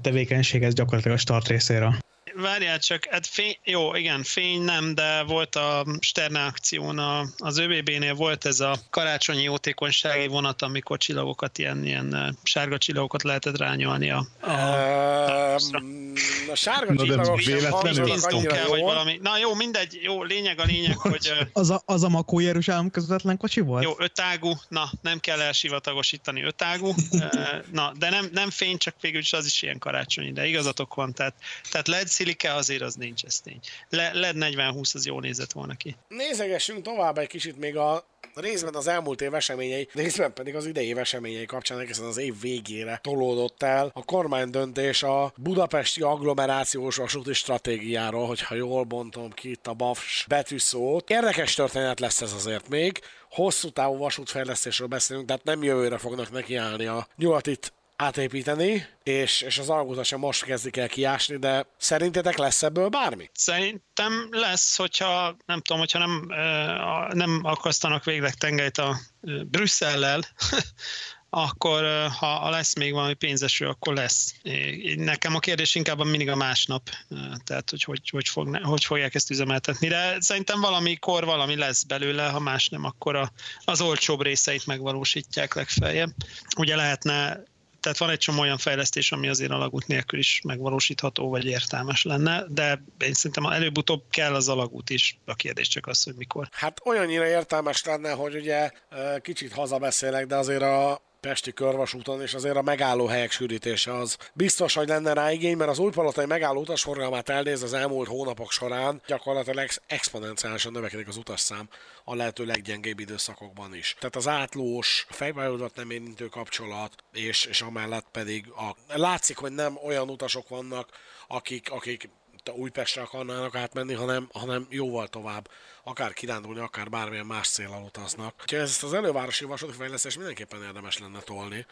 tevékenység ez gyakorlatilag a start részéről várjál csak, hát fény, jó, igen, fény nem, de volt a Sterne akción, a, az ÖBB-nél volt ez a karácsonyi jótékonysági vonat, amikor csillagokat, ilyen, ilyen sárga csillagokat lehetett rányolni a, a, a, a sárga Na, csillagok sem kell, vagy valami. Na jó, mindegy, jó, lényeg a lényeg, hogy... Az a, az a Makó Jeruzsálem közvetlen kocsi volt? Jó, ötágú, na, nem kell elsivatagosítani ötágú, na, de nem, nem fény, csak végül is az is ilyen karácsonyi, de igazatok van, tehát, tehát LED szilike azért az nincs, ez tény. Le, LED 40-20 az jó nézett volna ki. Nézegessünk tovább egy kicsit még a részben az elmúlt év eseményei, részben pedig az idei év eseményei kapcsán egészen az év végére tolódott el a kormány döntés a budapesti agglomerációs vasúti stratégiáról, hogyha jól bontom ki itt a BAFS betűszót. Érdekes történet lesz ez azért még, hosszú távú vasútfejlesztésről beszélünk, tehát nem jövőre fognak nekiállni a nyugatit átépíteni, és, és az alagúta sem most kezdik el kiásni, de szerintetek lesz ebből bármi? Szerintem lesz, hogyha nem tudom, hogyha nem, nem akasztanak végleg tengelyt a Brüsszellel, akkor ha lesz még valami pénzeső, akkor lesz. Nekem a kérdés inkább mindig a másnap, tehát hogy hogy, hogy, fog, hogy fogják ezt üzemeltetni, de szerintem valamikor valami lesz belőle, ha más nem, akkor a, az olcsóbb részeit megvalósítják legfeljebb. Ugye lehetne tehát van egy csomó olyan fejlesztés, ami azért alagút nélkül is megvalósítható, vagy értelmes lenne, de én szerintem előbb-utóbb kell az alagút is. A kérdés csak az, hogy mikor. Hát olyannyira értelmes lenne, hogy ugye kicsit hazabeszélek, de azért a Pesti körvasúton, és azért a megállóhelyek sűrítése az biztos, hogy lenne rá igény, mert az újpalotai megálló utasforgalmát elnéz az elmúlt hónapok során gyakorlatilag exponenciálisan növekedik az utasszám a lehető leggyengébb időszakokban is. Tehát az átlós, fejvállódat nem érintő kapcsolat, és, és amellett pedig a, látszik, hogy nem olyan utasok vannak, akik, akik Újpestre akarnának átmenni, hanem, hanem jóval tovább, akár kirándulni, akár bármilyen más célral utaznak. Úgyhogy ezt az elővárosi vasúti fejlesztés mindenképpen érdemes lenne tolni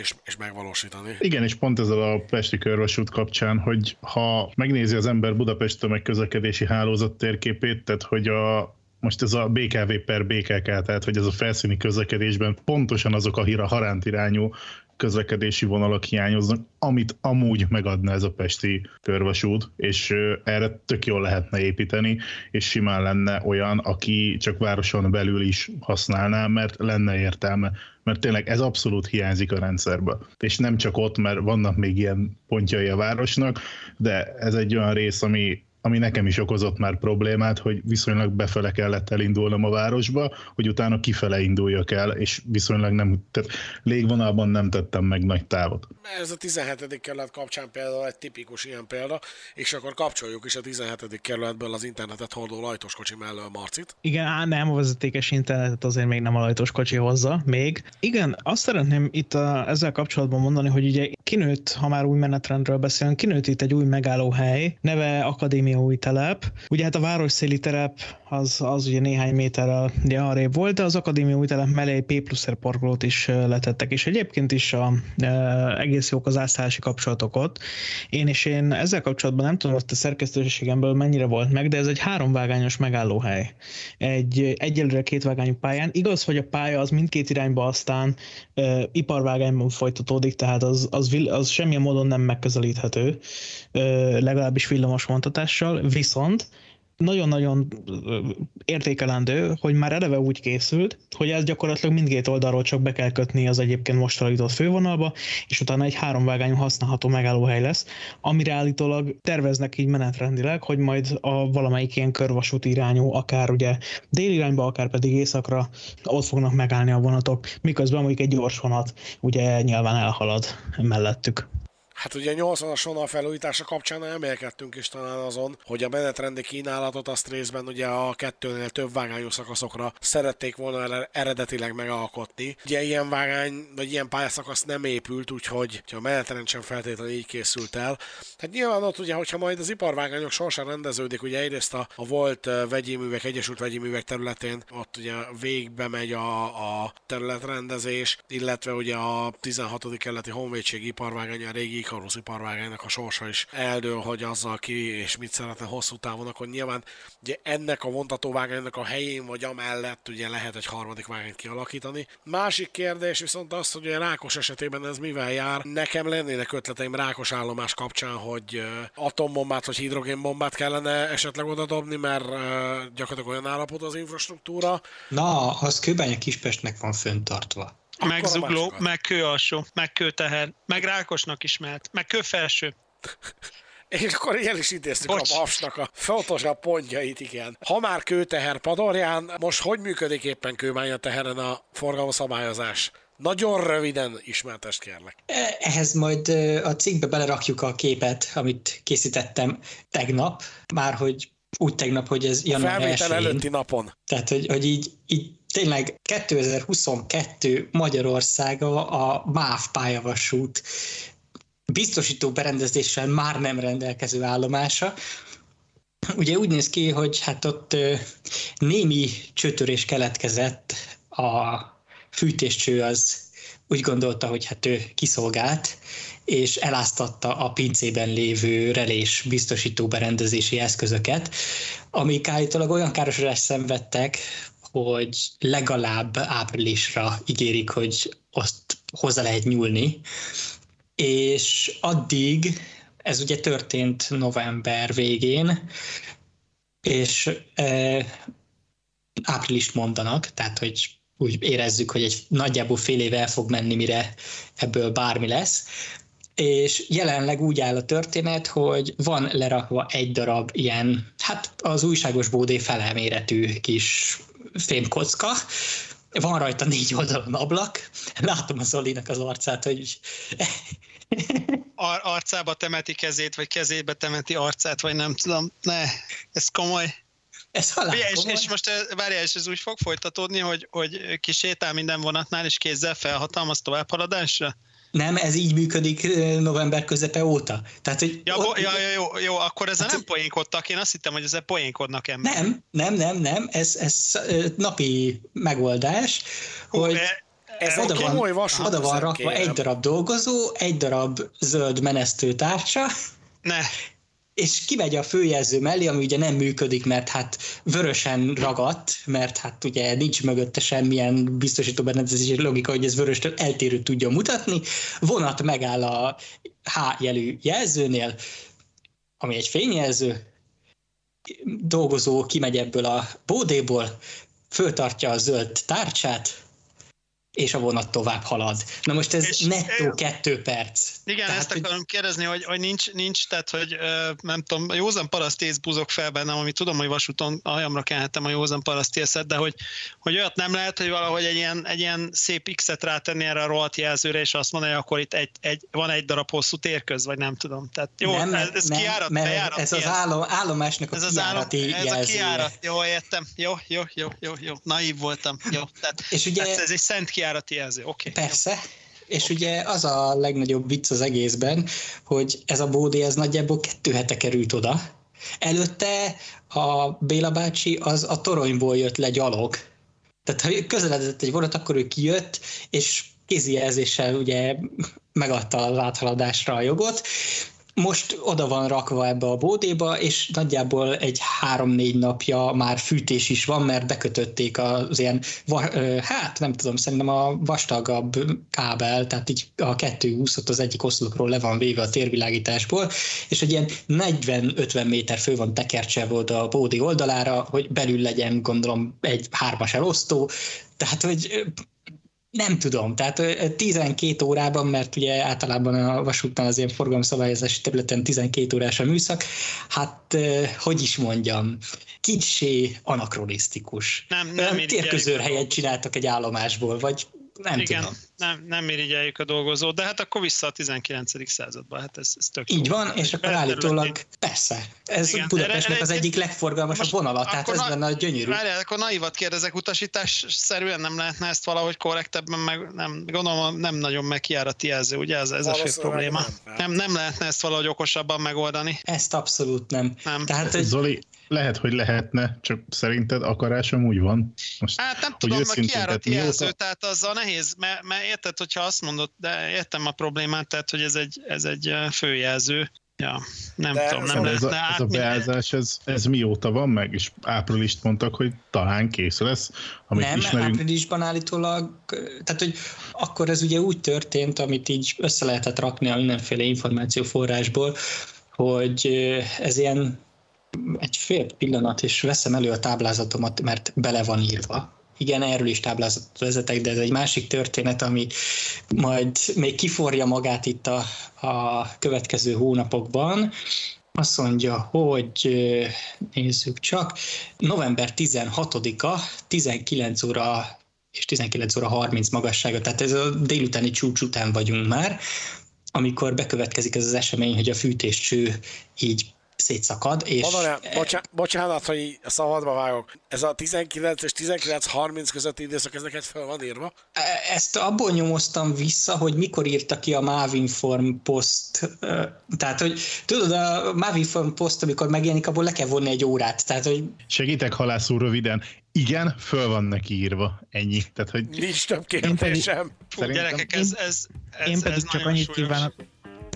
és, és megvalósítani. Igen, és pont ezzel a Pesti körvasút kapcsán, hogy ha megnézi az ember Budapest tömegközlekedési hálózat térképét, tehát hogy a most ez a BKV per BKK, tehát hogy ez a felszíni közlekedésben pontosan azok a híra haránt irányú közlekedési vonalak hiányoznak, amit amúgy megadna ez a pesti körvasút, és erre tök jól lehetne építeni, és simán lenne olyan, aki csak városon belül is használná, mert lenne értelme, mert tényleg ez abszolút hiányzik a rendszerből. És nem csak ott, mert vannak még ilyen pontjai a városnak, de ez egy olyan rész, ami ami nekem is okozott már problémát, hogy viszonylag befele kellett elindulnom a városba, hogy utána kifele induljak el, és viszonylag nem, tehát légvonalban nem tettem meg nagy távot. Ez a 17. kerület kapcsán például egy tipikus ilyen példa, és akkor kapcsoljuk is a 17. kerületből az internetet hordó lajtoskocsi mellől a Marcit. Igen, á, nem, a vezetékes internetet azért még nem a lajtoskocsi hozza, még. Igen, azt szeretném itt a, ezzel kapcsolatban mondani, hogy ugye kinőtt, ha már új menetrendről beszélünk, kinőtt itt egy új megállóhely, neve Akadémia új telep. Ugye hát a városszéli telep az, az ugye néhány méterrel ugye arrébb volt, de az Akadémia új telep mellé egy P plusz parkolót is letettek, és egyébként is a, e, egész jók az ászállási kapcsolatok ott. Én és én ezzel kapcsolatban nem tudom, hogy a szerkesztőségemből mennyire volt meg, de ez egy háromvágányos megállóhely. Egy egyelőre kétvágányú pályán. Igaz, hogy a pálya az mindkét irányba aztán e, iparvágányban folytatódik, tehát az, az, az semmilyen módon nem megközelíthető, e, legalábbis villamos vontatással, viszont nagyon-nagyon értékelendő, hogy már eleve úgy készült, hogy ez gyakorlatilag mindkét oldalról csak be kell kötni az egyébként most alakított fővonalba, és utána egy háromvágányú használható megállóhely lesz, amire állítólag terveznek így menetrendileg, hogy majd a valamelyik ilyen körvasút irányú, akár ugye déli irányba, akár pedig északra ott fognak megállni a vonatok, miközben mondjuk egy gyors vonat ugye nyilván elhalad mellettük. Hát ugye 80-as vonal felújítása kapcsán emelkedtünk is talán azon, hogy a menetrendi kínálatot azt részben ugye a kettőnél több vágányú szakaszokra szerették volna eredetileg megalkotni. Ugye ilyen vágány, vagy ilyen pályaszakasz nem épült, úgyhogy a menetrend sem feltétlenül így készült el. Hát nyilván ott ugye, hogyha majd az iparvágányok sorsa rendeződik, ugye egyrészt a, a volt vegyi művek, Egyesült Vegyi Művek területén, ott ugye végbe megy a, a területrendezés, illetve ugye a 16. keleti honvédség iparvágány a régi Ikarus iparvágánynak a sorsa is eldől, hogy azzal ki és mit szeretne hosszú távon, akkor nyilván ugye ennek a vontatóvágánynak a helyén vagy amellett ugye lehet egy harmadik vágányt kialakítani. Másik kérdés viszont az, hogy a Rákos esetében ez mivel jár. Nekem lennének ötleteim Rákos állomás kapcsán, hogy atombombát vagy hidrogénbombát kellene esetleg oda dobni, mert gyakorlatilag olyan állapot az infrastruktúra. Na, az Kőbánya Kispestnek van föntartva meg zugló, meg kő alsó, meg kő teher, meg rákosnak is mehet, meg kő felső. És akkor el is idéztük Bocs. a mapsnak a fontosabb pontjait, igen. Ha már kőteher padorján, most hogy működik éppen kőmánya teheren a forgalomszabályozás? Nagyon röviden ismertest kérlek. Ehhez majd a cikkbe belerakjuk a képet, amit készítettem tegnap, már hogy úgy tegnap, hogy ez január A felvétel előtti napon. Tehát, hogy, hogy így, így tényleg 2022 Magyarországa a MÁV pályavasút biztosító berendezéssel már nem rendelkező állomása. Ugye úgy néz ki, hogy hát ott némi csőtörés keletkezett, a fűtéscső az úgy gondolta, hogy hát ő kiszolgált, és eláztatta a pincében lévő relés biztosító berendezési eszközöket, amik állítólag olyan károsodást szenvedtek, hogy legalább áprilisra ígérik, hogy azt hozzá lehet nyúlni, és addig, ez ugye történt november végén, és e, áprilist mondanak, tehát hogy úgy érezzük, hogy egy nagyjából fél éve el fog menni, mire ebből bármi lesz. És jelenleg úgy áll a történet, hogy van lerakva egy darab ilyen, hát az újságos bódé feleméretű kis fémkocka, van rajta négy oldalon ablak, látom a Zolinak az arcát, hogy Ar- arcába temeti kezét, vagy kezébe temeti arcát, vagy nem tudom. Ne, ez komoly. Ez halál és, és most várjál, és ez úgy fog folytatódni, hogy, hogy kisétál minden vonatnál, és kézzel felhatalmaz továbbhaladásra? Nem, ez így működik november közepe óta. Tehát, hogy ja, ott, ja, ja, jó, jó, akkor ezzel hát, nem poénkodtak, én azt hittem, hogy ezzel poénkodnak ember. Nem, nem, nem, nem, ez, ez napi megoldás, Hú, hogy ez oda van, oda van rakva egy darab dolgozó, egy darab zöld menesztőtársa, ne és kimegy a főjelző mellé, ami ugye nem működik, mert hát vörösen ragadt, mert hát ugye nincs mögötte semmilyen biztosító berendezési logika, hogy ez vöröstől eltérő tudja mutatni. Vonat megáll a H jelű jelzőnél, ami egy fényjelző, dolgozó kimegy ebből a bódéból, föltartja a zöld tárcsát, és a vonat tovább halad. Na most ez és nettó kettő perc. Igen, tehát, ezt hogy... akarom kérdezni, hogy, hogy nincs, nincs, tehát hogy nem tudom, józan parasztész buzok fel bennem, ami tudom, hogy vasúton aljamra kelhettem a józan parasztészet, de hogy, hogy olyat nem lehet, hogy valahogy egy ilyen, egy ilyen szép X-et rátenni erre a rohadt jelzőre, és azt mondani, hogy akkor itt egy, egy, van egy darab hosszú térköz, vagy nem tudom. Tehát jó, nem, ez, ez nem, kiárat, mert bejárat, ez az állom, állomásnak a ez az állom, Ez a kiárat, jó, értem. Jó, jó, jó, jó, jó. Naív voltam. Jó. Tehát, és ugye, ez, ez egy szent kiárati jelző, oké. Okay, persze. És okay. ugye az a legnagyobb vicc az egészben, hogy ez a bódé, ez nagyjából kettő hete került oda. Előtte a Béla bácsi az a toronyból jött le gyalog. Tehát ha közeledett egy vonat, akkor ő kijött, és kézi jelzéssel ugye megadta az áthaladásra a jogot, most oda van rakva ebbe a bódéba, és nagyjából egy három-négy napja már fűtés is van, mert bekötötték az ilyen, hát nem tudom, szerintem a vastagabb kábel, tehát így a kettő úszott az egyik oszlopról le van véve a térvilágításból, és egy ilyen 40-50 méter fő van tekercse volt a bódi oldalára, hogy belül legyen gondolom egy hármas elosztó, tehát, hogy nem tudom, tehát 12 órában, mert ugye általában a vasútnál az ilyen forgalomszabályozási területen 12 órás a műszak, hát hogy is mondjam, kicsé anakronisztikus. Nem, nem Térközőr helyet csináltak egy állomásból, vagy nem Igen, tudom. nem, nem irigyeljük a dolgozót, de hát akkor vissza a 19. századba, hát ez, ez tök Így jó. van, és akkor állítólag, persze, ez Igen, Budapestnek az egyik legforgalmasabb vonala, tehát ez lenne a gyönyörű. Várjál, akkor naivat kérdezek, utasítás szerűen nem lehetne ezt valahogy korrektebben, meg nem, gondolom nem nagyon megkiárati jelző, ugye ez, ez a fő probléma. Nem, nem, nem lehetne ezt valahogy okosabban megoldani. Ezt abszolút nem. nem. Tehát, hogy... Zoli, lehet, hogy lehetne, csak szerinted akarásom úgy van? Most, hát nem tudom, a kiárati jelző, mióta... tehát azzal nehéz, mert, mert érted, hogyha azt mondod, de értem a problémát, tehát hogy ez egy, ez egy főjelző, Ja, nem De tudom, nem ez, a, ez a beázás, ez, ez mióta van meg? És áprilist mondtak, hogy talán kész lesz, amit nem, ismerünk. áprilisban állítólag, tehát hogy akkor ez ugye úgy történt, amit így össze lehetett rakni a mindenféle információforrásból, hogy ez ilyen egy fél pillanat, és veszem elő a táblázatomat, mert bele van írva. Igen, erről is táblázatot vezetek, de ez egy másik történet, ami majd még kiforja magát itt a, a következő hónapokban. Azt mondja, hogy nézzük csak, november 16-a, 19 óra és 19 óra 30 magassága, tehát ez a délutáni csúcs után vagyunk már, amikor bekövetkezik ez az esemény, hogy a fűtéscső így szétszakad. És... Mondanám, bocsánat, bocsánat, hogy szabadba vágok. Ez a 19 és 19-30 közötti időszak, ez neked fel van írva? E, ezt abból nyomoztam vissza, hogy mikor írta ki a Mavinform Post. Tehát, hogy tudod, a Mavinform Post, amikor megjelenik, abból le kell vonni egy órát. Tehát, hogy... Segítek halászú röviden. Igen, föl van neki írva. Ennyi. Tehát, hogy... Nincs több kérdésem. Gyerekek, ez, ez, ez, én pedig ez csak annyit súlyos. kívánok,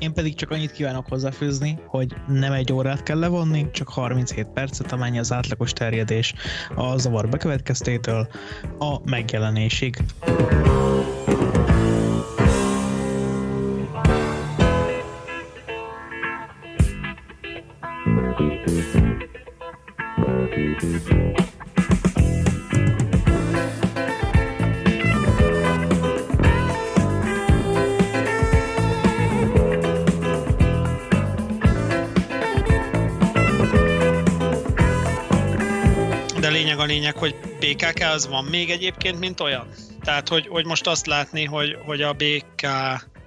én pedig csak annyit kívánok hozzáfűzni, hogy nem egy órát kell levonni, csak 37 percet, amennyi az átlagos terjedés a zavar bekövetkeztétől a megjelenésig. A lényeg, hogy BKK az van még egyébként, mint olyan. Tehát, hogy, hogy most azt látni, hogy, hogy a BK,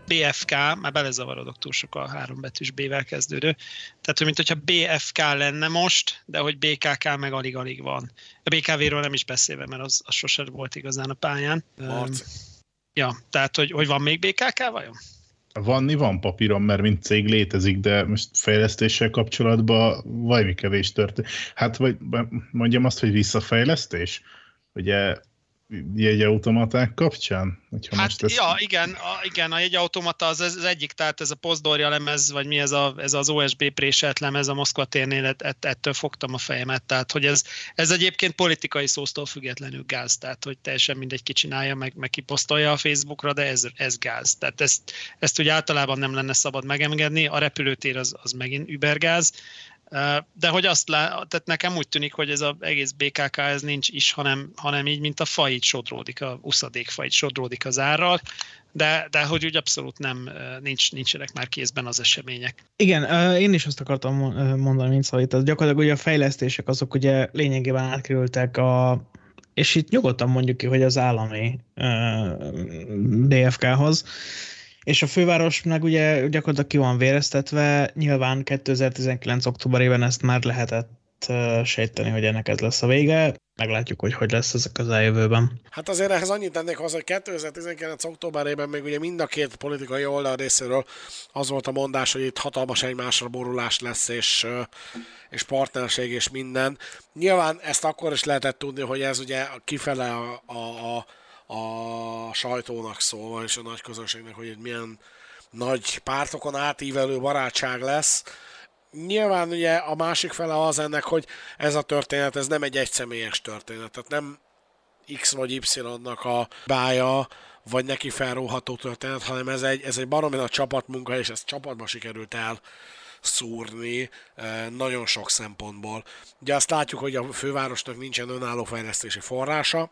BFK, már belezavarodok túl sok a hárombetűs B-vel kezdődő, tehát, hogy mint hogyha BFK lenne most, de hogy BKK meg alig-alig van. A BKV-ről nem is beszélve, mert az, az sosem volt igazán a pályán. Marc. Ja, tehát, hogy, hogy van még BKK vajon? Vanni van papíron, mert mint cég létezik, de most fejlesztéssel kapcsolatban valami kevés történt. Hát vagy mondjam azt, hogy visszafejlesztés? Ugye jegyautomaták kapcsán? Hogyha hát most ezt... ja, igen, a, igen, a jegyautomata az, az egyik, tehát ez a Postdoria lemez, vagy mi ez, a, ez az OSB préselt lemez a Moszkva térnél, ett, ettől fogtam a fejemet, tehát hogy ez, ez egyébként politikai szósztól függetlenül gáz, tehát hogy teljesen mindegy ki csinálja, meg, meg kiposztolja a Facebookra, de ez, ez gáz. Tehát ezt, ezt ugye általában nem lenne szabad megengedni, a repülőtér az, az megint übergáz, De hogy azt lá, tehát nekem úgy tűnik, hogy ez az egész BKK ez nincs is, hanem, hanem így, mint a fajt sodródik, a uszadék fajt sodródik az árral, de, de hogy úgy abszolút nem, nincs, nincsenek már kézben az események. Igen, én is azt akartam mondani, mint szóval itt gyakorlatilag ugye a fejlesztések azok ugye lényegében átkerültek a és itt nyugodtan mondjuk ki, hogy az állami DFK-hoz, és a főváros meg ugye gyakorlatilag ki van véreztetve, nyilván 2019. októberében ezt már lehetett sejteni, hogy ennek ez lesz a vége. Meglátjuk, hogy hogy lesz ezek az eljövőben. Hát azért ehhez annyit tennék hozzá, hogy 2019. októberében még ugye mind a két politikai oldal részéről az volt a mondás, hogy itt hatalmas egymásra borulás lesz, és, és partnerség és minden. Nyilván ezt akkor is lehetett tudni, hogy ez ugye kifele a, a, a a sajtónak szólva, és a nagy közönségnek, hogy egy milyen nagy pártokon átívelő barátság lesz. Nyilván ugye a másik fele az ennek, hogy ez a történet, ez nem egy egyszemélyes történet, tehát nem X vagy Y-nak a bája, vagy neki felróható történet, hanem ez egy, ez egy baromi a csapatmunka, és ezt csapatban sikerült el szúrni eh, nagyon sok szempontból. Ugye azt látjuk, hogy a fővárosnak nincsen önálló fejlesztési forrása,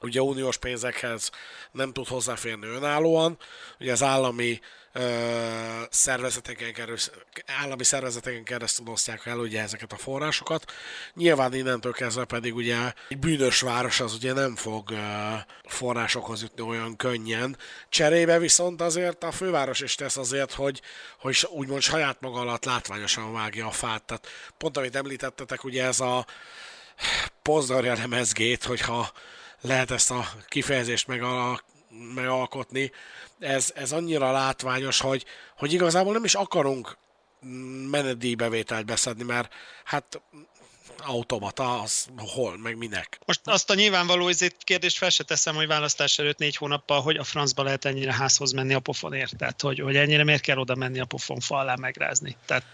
ugye uniós pénzekhez nem tud hozzáférni önállóan, ugye az állami ö, szervezeteken keresztül, állami szervezeteken keresztül osztják el ugye ezeket a forrásokat. Nyilván innentől kezdve pedig ugye egy bűnös város az ugye nem fog ö, forrásokhoz jutni olyan könnyen. Cserébe viszont azért a főváros is tesz azért, hogy, hogy úgymond saját maga alatt látványosan vágja a fát. Tehát pont amit említettetek, ugye ez a Pozdar lemezgét, hogyha lehet ezt a kifejezést megal- megalkotni. Ez, ez annyira látványos, hogy, hogy igazából nem is akarunk menedélybevételt beszedni, mert hát automata, az hol, meg minek. Most azt a nyilvánvaló ezért kérdést fel se teszem, hogy választás előtt négy hónappal, hogy a francba lehet ennyire házhoz menni a pofonért, tehát hogy, hogy ennyire miért kell oda menni a pofon alá megrázni. Tehát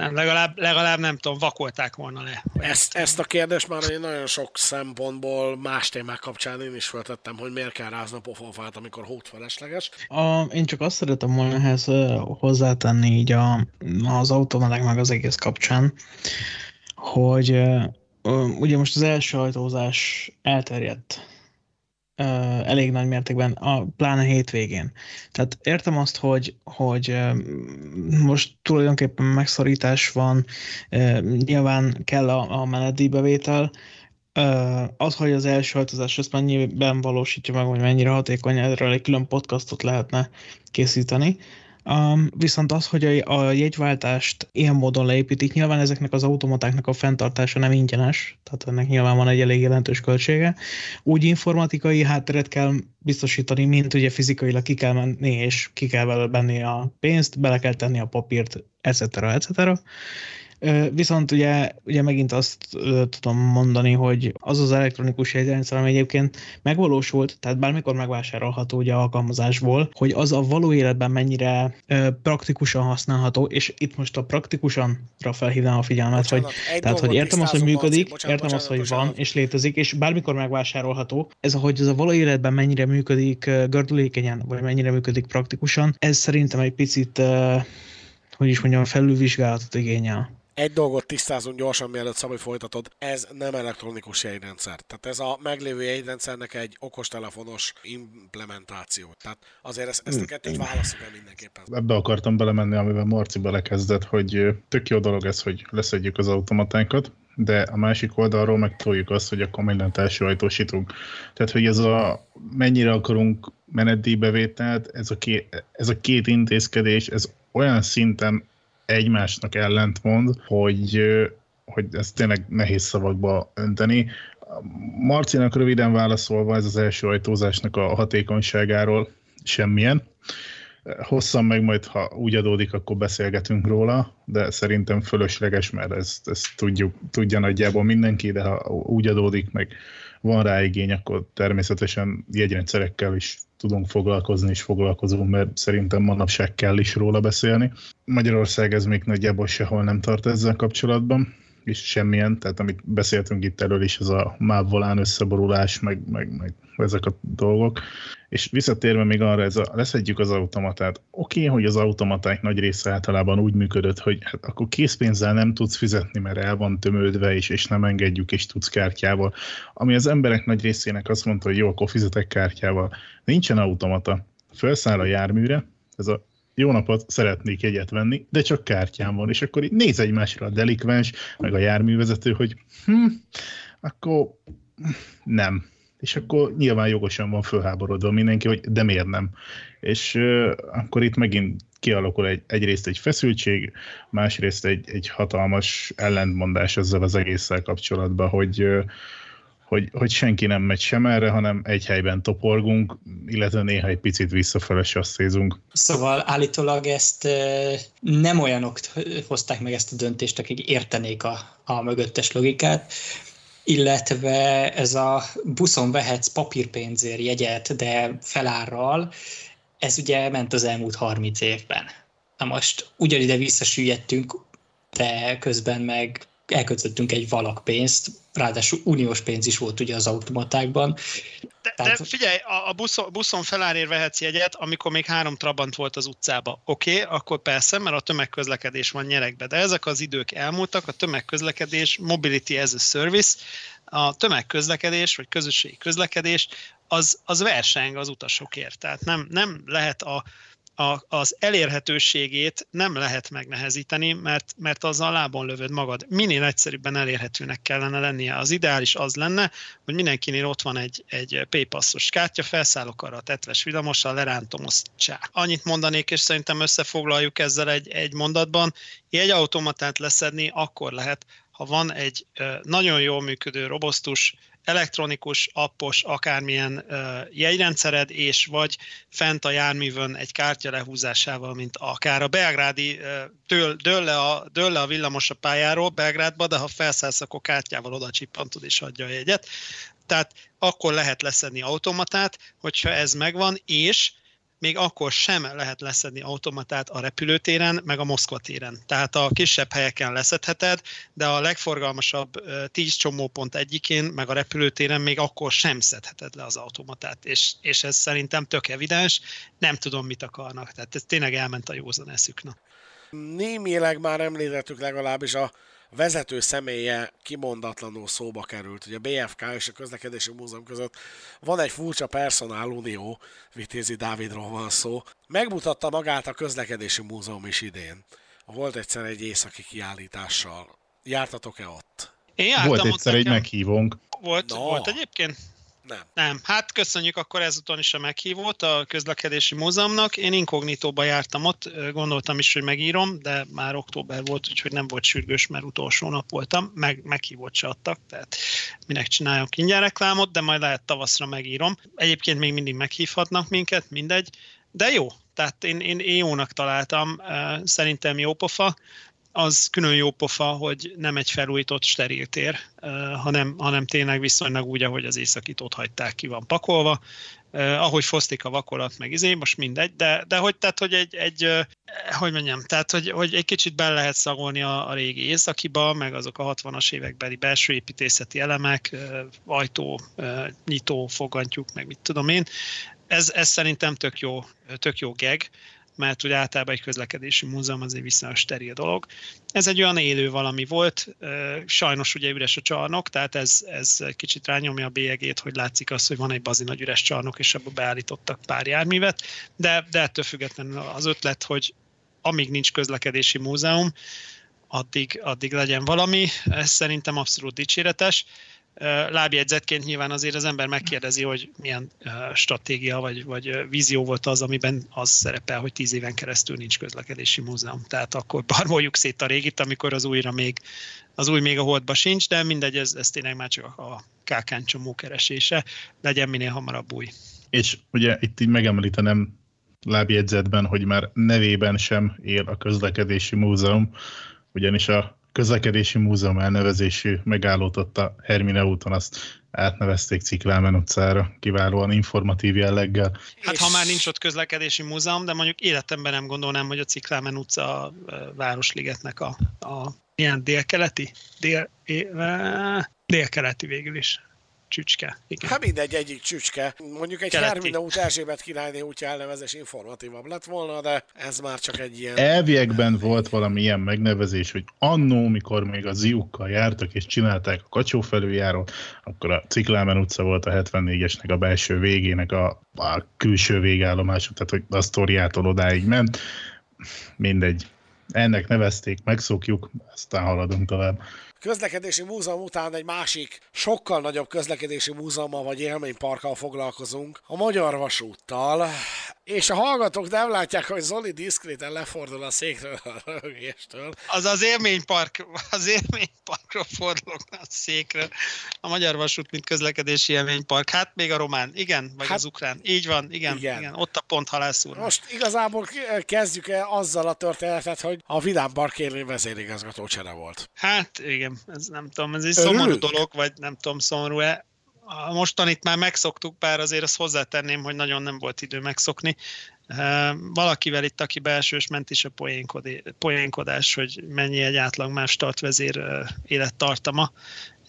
nem, legalább, legalább nem tudom, vakolták volna le. Ezt, ezt a kérdést már én nagyon sok szempontból más témák kapcsán én is feltettem, hogy miért kell rázni a pofonfát, amikor hót felesleges. A, én csak azt szeretem volna ehhez hozzátenni így a, az automaták meg az egész kapcsán, hogy ugye most az első ajtózás elterjedt elég nagy mértékben, a, pláne hétvégén. Tehát értem azt, hogy, hogy most tulajdonképpen megszorítás van, nyilván kell a, a menetdíjbevétel, az, hogy az első ajtozás ezt mennyiben valósítja meg, hogy mennyire hatékony, erről egy külön podcastot lehetne készíteni, Um, viszont az, hogy a, a jegyváltást ilyen módon leépítik, nyilván ezeknek az automatáknak a fenntartása nem ingyenes, tehát ennek nyilván van egy elég jelentős költsége. Úgy informatikai hátteret kell biztosítani, mint ugye fizikailag ki kell menni, és ki kell benni a pénzt, bele kell tenni a papírt, etc. etc. Viszont ugye, ugye megint azt tudom mondani, hogy az az elektronikus jegyrendszer, ami egyébként megvalósult, tehát bármikor megvásárolható ugye alkalmazásból, hogy az a való életben mennyire praktikusan használható, és itt most a praktikusanra felhívnám a figyelmet, bocsánat, hogy, tehát, hogy értem azt, hogy működik, bocsánat, értem azt, hogy bocsánat. van és létezik, és bármikor megvásárolható. Ez, hogy ez a való életben mennyire működik gördülékenyen, vagy mennyire működik praktikusan, ez szerintem egy picit hogy is mondjam, felülvizsgálatot igényel. Egy dolgot tisztázunk gyorsan, mielőtt Szabi folytatod, ez nem elektronikus jegyrendszer. Tehát ez a meglévő jegyrendszernek egy okostelefonos implementáció. Tehát azért ezt, ezt a kettőt válaszunk el mindenképpen. Ebbe akartam belemenni, amivel Marci belekezdett, hogy tök jó dolog ez, hogy leszedjük az automatánkat, de a másik oldalról megtoljuk azt, hogy akkor mindent első ajtósítunk. Tehát, hogy ez a mennyire akarunk menetdíjbevételt, ez a, két, ez a két intézkedés, ez olyan szinten egymásnak ellentmond, hogy, hogy ez tényleg nehéz szavakba önteni. Marcinak röviden válaszolva ez az első ajtózásnak a hatékonyságáról semmilyen. Hosszan meg majd, ha úgy adódik, akkor beszélgetünk róla, de szerintem fölösleges, mert ezt, ezt tudjuk, tudja nagyjából mindenki, de ha úgy adódik, meg van rá igény, akkor természetesen jegyrendszerekkel is tudunk foglalkozni, és foglalkozunk, mert szerintem manapság kell is róla beszélni. Magyarország ez még nagyjából sehol nem tart ezzel kapcsolatban, és semmilyen, tehát amit beszéltünk itt elől is, ez a máv összeborulás, meg, meg, meg ezek a dolgok. És visszatérve még arra, ez a, leszedjük az automatát. Oké, okay, hogy az automaták nagy része általában úgy működött, hogy hát akkor készpénzzel nem tudsz fizetni, mert el van tömődve, és, és nem engedjük, és tudsz kártyával. Ami az emberek nagy részének azt mondta, hogy jó, akkor fizetek kártyával. Nincsen automata. Felszáll a járműre, ez a jó napot, szeretnék egyet venni, de csak kártyám van, és akkor így néz egymásra a delikvens, meg a járművezető, hogy hm, akkor nem. És akkor nyilván jogosan van fölháborodva mindenki, hogy de miért nem. És uh, akkor itt megint kialakul egy, egyrészt egy feszültség, másrészt egy, egy hatalmas ellentmondás ezzel az egésszel kapcsolatban, hogy hogy, hogy senki nem megy sem erre, hanem egy helyben toporgunk, illetve néha egy picit visszafele sasszézunk. Szóval állítólag ezt nem olyanok hozták meg ezt a döntést, akik értenék a, a mögöttes logikát, illetve ez a buszon vehetsz papírpénzért jegyet, de felárral, ez ugye ment az elmúlt 30 évben. Na most ugyanide visszasüllyedtünk, de közben meg elköltöttünk egy valak pénzt, ráadásul uniós pénz is volt ugye az automatákban. De, Tehát... de figyelj, a, a buszon, buszon felárér vehetsz jegyet, amikor még három trabant volt az utcába. Oké, okay, akkor persze, mert a tömegközlekedés van nyerekbe, de ezek az idők elmúltak, a tömegközlekedés, mobility as a service, a tömegközlekedés, vagy közösségi közlekedés, az, az verseng az utasokért. Tehát nem, nem lehet a, a, az elérhetőségét nem lehet megnehezíteni, mert, mert azzal lábon lövöd magad. Minél egyszerűbben elérhetőnek kellene lennie. Az ideális az lenne, hogy mindenkinél ott van egy, egy Paypassos kártya, felszállok arra a tetves villamossal, lerántom, azt csá. Annyit mondanék, és szerintem összefoglaljuk ezzel egy, egy mondatban. Egy automatát leszedni akkor lehet, ha van egy nagyon jól működő, robosztus, elektronikus, appos, akármilyen jegyrendszered, és vagy fent a járművön egy kártya lehúzásával, mint akár a belgrádi, dől, dől, le a, dől le a villamos a pályáról Belgrádba, de ha felszállsz, akkor kártyával oda csippantod és adja a jegyet. Tehát akkor lehet leszedni automatát, hogyha ez megvan, és még akkor sem lehet leszedni automatát a repülőtéren, meg a Moszkva téren. Tehát a kisebb helyeken leszedheted, de a legforgalmasabb 10 csomópont egyikén, meg a repülőtéren még akkor sem szedheted le az automatát. És, és ez szerintem tök evidens, nem tudom, mit akarnak. Tehát ez tényleg elment a józan eszüknek. Némileg már említettük legalábbis a vezető személye kimondatlanul szóba került. Ugye a BFK és a Közlekedési Múzeum között van egy furcsa personál unió, Vitézi Dávidról van szó. Megmutatta magát a Közlekedési Múzeum is idén. Volt egyszer egy északi kiállítással. Jártatok-e ott? Én Volt egyszer egy meghívónk. Volt, no. volt egyébként? Nem. Nem. Hát köszönjük akkor ezúton is a meghívót a közlekedési múzeumnak. Én inkognitóba jártam ott, gondoltam is, hogy megírom, de már október volt, úgyhogy nem volt sürgős, mert utolsó nap voltam, meg, meghívót se adtak, tehát minek csináljunk ingyen reklámot, de majd lehet tavaszra megírom. Egyébként még mindig meghívhatnak minket, mindegy, de jó, tehát én, én, én jónak találtam, szerintem jó pofa az külön jó pofa, hogy nem egy felújított steril hanem, hanem tényleg viszonylag úgy, ahogy az északit ott hagyták ki van pakolva, ahogy fosztik a vakolat, meg izé, most mindegy, de, de hogy, tehát, hogy egy, egy hogy mondjam, tehát, hogy, hogy egy kicsit bele lehet szagolni a, a régi északiba, meg azok a 60-as évekbeli belső építészeti elemek, ajtó, nyitó, fogantyúk, meg mit tudom én. Ez, ez szerintem tök jó, tök jó geg, mert ugye általában egy közlekedési múzeum azért viszonylag steril dolog. Ez egy olyan élő valami volt, sajnos ugye üres a csarnok, tehát ez, ez kicsit rányomja a bélyegét, hogy látszik az, hogy van egy bazi nagy üres csarnok, és abba beállítottak pár járművet, de, de ettől függetlenül az ötlet, hogy amíg nincs közlekedési múzeum, addig, addig legyen valami, ez szerintem abszolút dicséretes lábjegyzetként nyilván azért az ember megkérdezi, hogy milyen stratégia vagy, vagy vízió volt az, amiben az szerepel, hogy tíz éven keresztül nincs közlekedési múzeum. Tehát akkor barmoljuk szét a régit, amikor az újra még, az új még a holdba sincs, de mindegy, ez, ez tényleg már csak a kákán csomó keresése, legyen minél hamarabb új. És ugye itt így megemlítenem lábjegyzetben, hogy már nevében sem él a közlekedési múzeum, ugyanis a közlekedési múzeum elnevezésű megállót ott a Hermine úton, azt átnevezték Ciklámen utcára, kiválóan informatív jelleggel. Hát ha már nincs ott közlekedési múzeum, de mondjuk életemben nem gondolnám, hogy a Ciklámen utca a Városligetnek a, a ilyen délkeleti? Dél, délkeleti végül is csücske. Igen. Hát mindegy, egyik csücske. Mondjuk egy Hermina út Erzsébet királyné útja elnevezés informatívabb lett volna, de ez már csak egy ilyen... Elviekben volt valami ilyen megnevezés, hogy annó, mikor még a ziukkal jártak és csinálták a kacsó felüljárót, akkor a Ciklámen utca volt a 74-esnek a belső végének a, a külső végállomása, tehát hogy a sztoriától odáig ment. Mindegy. Ennek nevezték, megszokjuk, aztán haladunk tovább közlekedési múzeum után egy másik, sokkal nagyobb közlekedési múzeummal vagy élményparkkal foglalkozunk, a Magyar Vasúttal, és a hallgatók nem látják, hogy Zoli diszkréten lefordul a székről a rögéstől. Az az élménypark, az élményparkról fordulok a székről. A Magyar Vasút, mint közlekedési élménypark. Hát még a román, igen, vagy hát, az ukrán. Így van, igen, igen. igen. Ott a pont halászúr. Most igazából kezdjük el azzal a történetet, hogy a Vidám Park élén vezérigazgató csere volt. Hát igen, ez nem tudom, ez egy szomorú dolog, vagy nem tudom, szomorú-e mostanit már megszoktuk, bár azért azt hozzátenném, hogy nagyon nem volt idő megszokni. Valakivel itt, aki belsős ment is a poénkodás, hogy mennyi egy átlag más startvezér élettartama,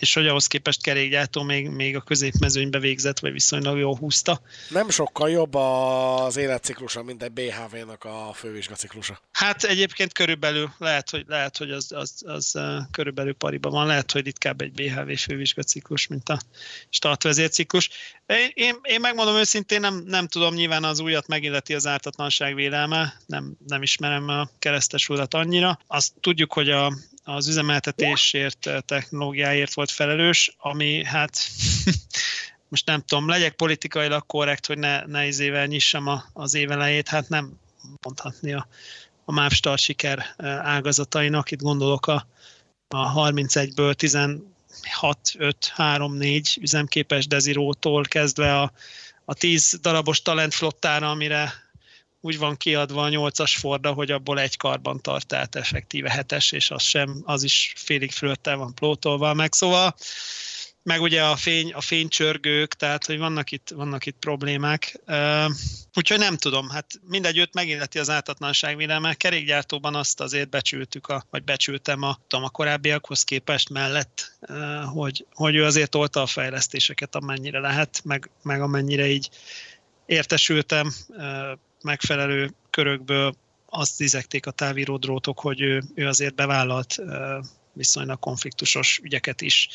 és hogy ahhoz képest kerékgyártó még, még a középmezőnybe végzett, vagy viszonylag jól húzta. Nem sokkal jobb az életciklusa, mint egy BHV-nak a fővizsgaciklusa. Hát egyébként körülbelül lehet, hogy, lehet, hogy az, az, az körülbelül pariban van, lehet, hogy ritkább egy BHV fővizsgaciklus, mint a startvezérciklus. Én, én, én megmondom őszintén, nem, nem tudom, nyilván az újat megilleti az ártatlanság vélelme, nem, nem ismerem a keresztes urat annyira. Azt tudjuk, hogy a, az üzemeltetésért, eh, technológiáért volt felelős, ami hát most nem tudom, legyek politikailag korrekt, hogy ne, ne izével nyissam a, az évelejét, hát nem mondhatni a, a Mávstar siker eh, ágazatainak, itt gondolok a, a 31-ből 16, 5, 3, 4 üzemképes dezirótól kezdve a, a 10 darabos talentflottára, amire úgy van kiadva a nyolcas Forda, hogy abból egy karban tart, tehát effektíve hetes, és az sem, az is félig fölöttel van plótolva meg, szóval meg ugye a, fény, a fénycsörgők, tehát hogy vannak itt, vannak itt problémák. Úgyhogy nem tudom, hát mindegy, őt megilleti az ártatlanság véleme. Kerékgyártóban azt azért becsültük, a, vagy becsültem a, tudom, a korábbiakhoz képest mellett, hogy, hogy ő azért tolta a fejlesztéseket, amennyire lehet, meg, meg amennyire így értesültem. Megfelelő körökből azt dizekték a távíró drótok, hogy ő, ő azért bevállalt viszonylag konfliktusos ügyeket is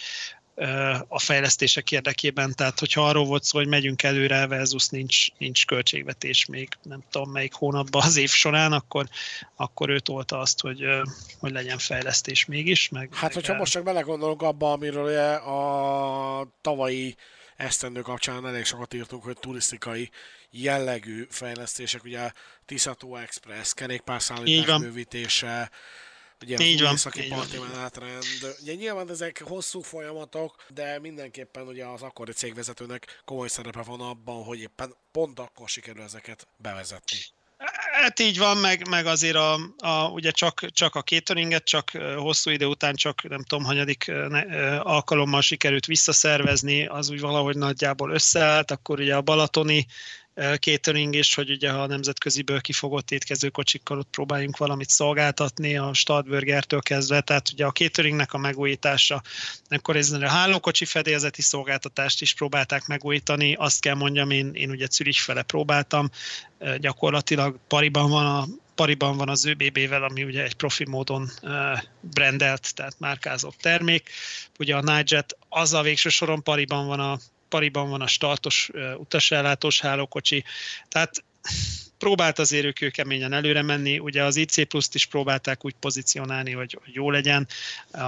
a fejlesztések érdekében, tehát hogyha arról volt szó, hogy megyünk előre, versus nincs, nincs költségvetés még nem tudom melyik hónapban az év során, akkor, akkor ő tolta azt, hogy, hogy legyen fejlesztés mégis. Meg, hát, meg hogyha el... most csak belegondolunk abba, amiről a tavalyi esztendő kapcsán elég sokat írtunk, hogy turisztikai jellegű fejlesztések, ugye Tiszató Express, kerékpárszállítás bővítése, ugye így van, északi parti menetrend. Ugye nyilván ezek hosszú folyamatok, de mindenképpen ugye az akkori cégvezetőnek komoly szerepe van abban, hogy éppen pont akkor sikerül ezeket bevezetni. Hát így van, meg, meg azért a, a, ugye csak, csak a cateringet, csak hosszú idő után csak nem tudom, hanyadik alkalommal sikerült visszaszervezni, az úgy valahogy nagyjából összeállt, akkor ugye a balatoni catering is, hogy ugye ha a nemzetköziből kifogott étkezőkocsikkal ott próbáljunk valamit szolgáltatni, a Stadburgertől kezdve, tehát ugye a cateringnek a megújítása, akkor ez a hálókocsi fedélzeti szolgáltatást is próbálták megújítani, azt kell mondjam, én, én ugye Zürich fele próbáltam, gyakorlatilag pariban van a pariban van az ÖBB-vel, ami ugye egy profi módon brandelt, tehát márkázott termék. Ugye a Nightjet az a végső soron pariban van a pariban van a startos utasellátós hálókocsi, tehát próbált azért ők kőkeményen előre menni, ugye az IC Plus-t is próbálták úgy pozícionálni, hogy, jó legyen, a,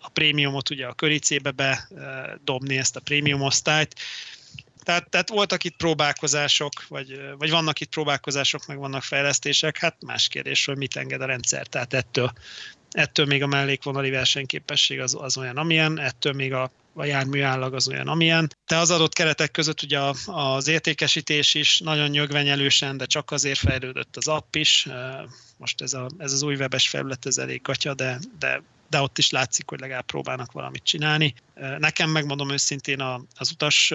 a prémiumot ugye a köricébe bedobni ezt a prémium osztályt, tehát, tehát voltak itt próbálkozások, vagy, vagy vannak itt próbálkozások, meg vannak fejlesztések, hát más kérdés, hogy mit enged a rendszer, tehát ettől, ettől még a mellékvonali versenyképesség az, az olyan, amilyen, ettől még a a jármű állag az olyan, amilyen. De az adott keretek között ugye az értékesítés is nagyon nyögvenyelősen, de csak azért fejlődött az app is. Most ez, a, ez az új webes felület, ez elég gatya, de, de de ott is látszik, hogy legalább próbálnak valamit csinálni. Nekem megmondom őszintén az utas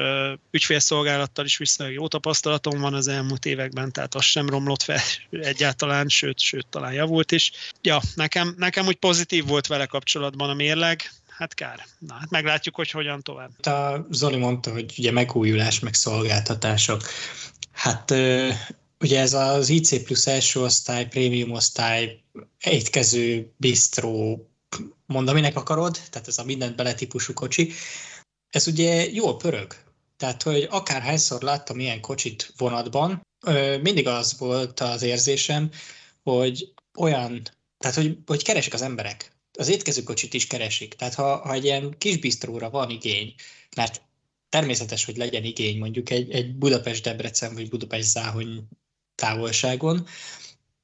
ügyfélszolgálattal is viszonylag jó tapasztalatom van az elmúlt években, tehát az sem romlott fel egyáltalán, sőt, sőt talán javult is. Ja, nekem, nekem úgy pozitív volt vele kapcsolatban a mérleg, hát kár. Na, hát meglátjuk, hogy hogyan tovább. A Zoli mondta, hogy ugye megújulás, meg szolgáltatások. Hát ugye ez az IC plusz első osztály, prémium osztály, étkező, bistró, mondd, aminek akarod, tehát ez a mindent bele típusú kocsi, ez ugye jól pörög. Tehát, hogy akárhányszor láttam ilyen kocsit vonatban, mindig az volt az érzésem, hogy olyan, tehát, hogy, hogy keresik az emberek. Az étkezőkocsit is keresik. Tehát, ha, ha egy ilyen kis bistróra van igény, mert természetes, hogy legyen igény mondjuk egy, egy Budapest-Debrecen vagy Budapest-Záhony távolságon,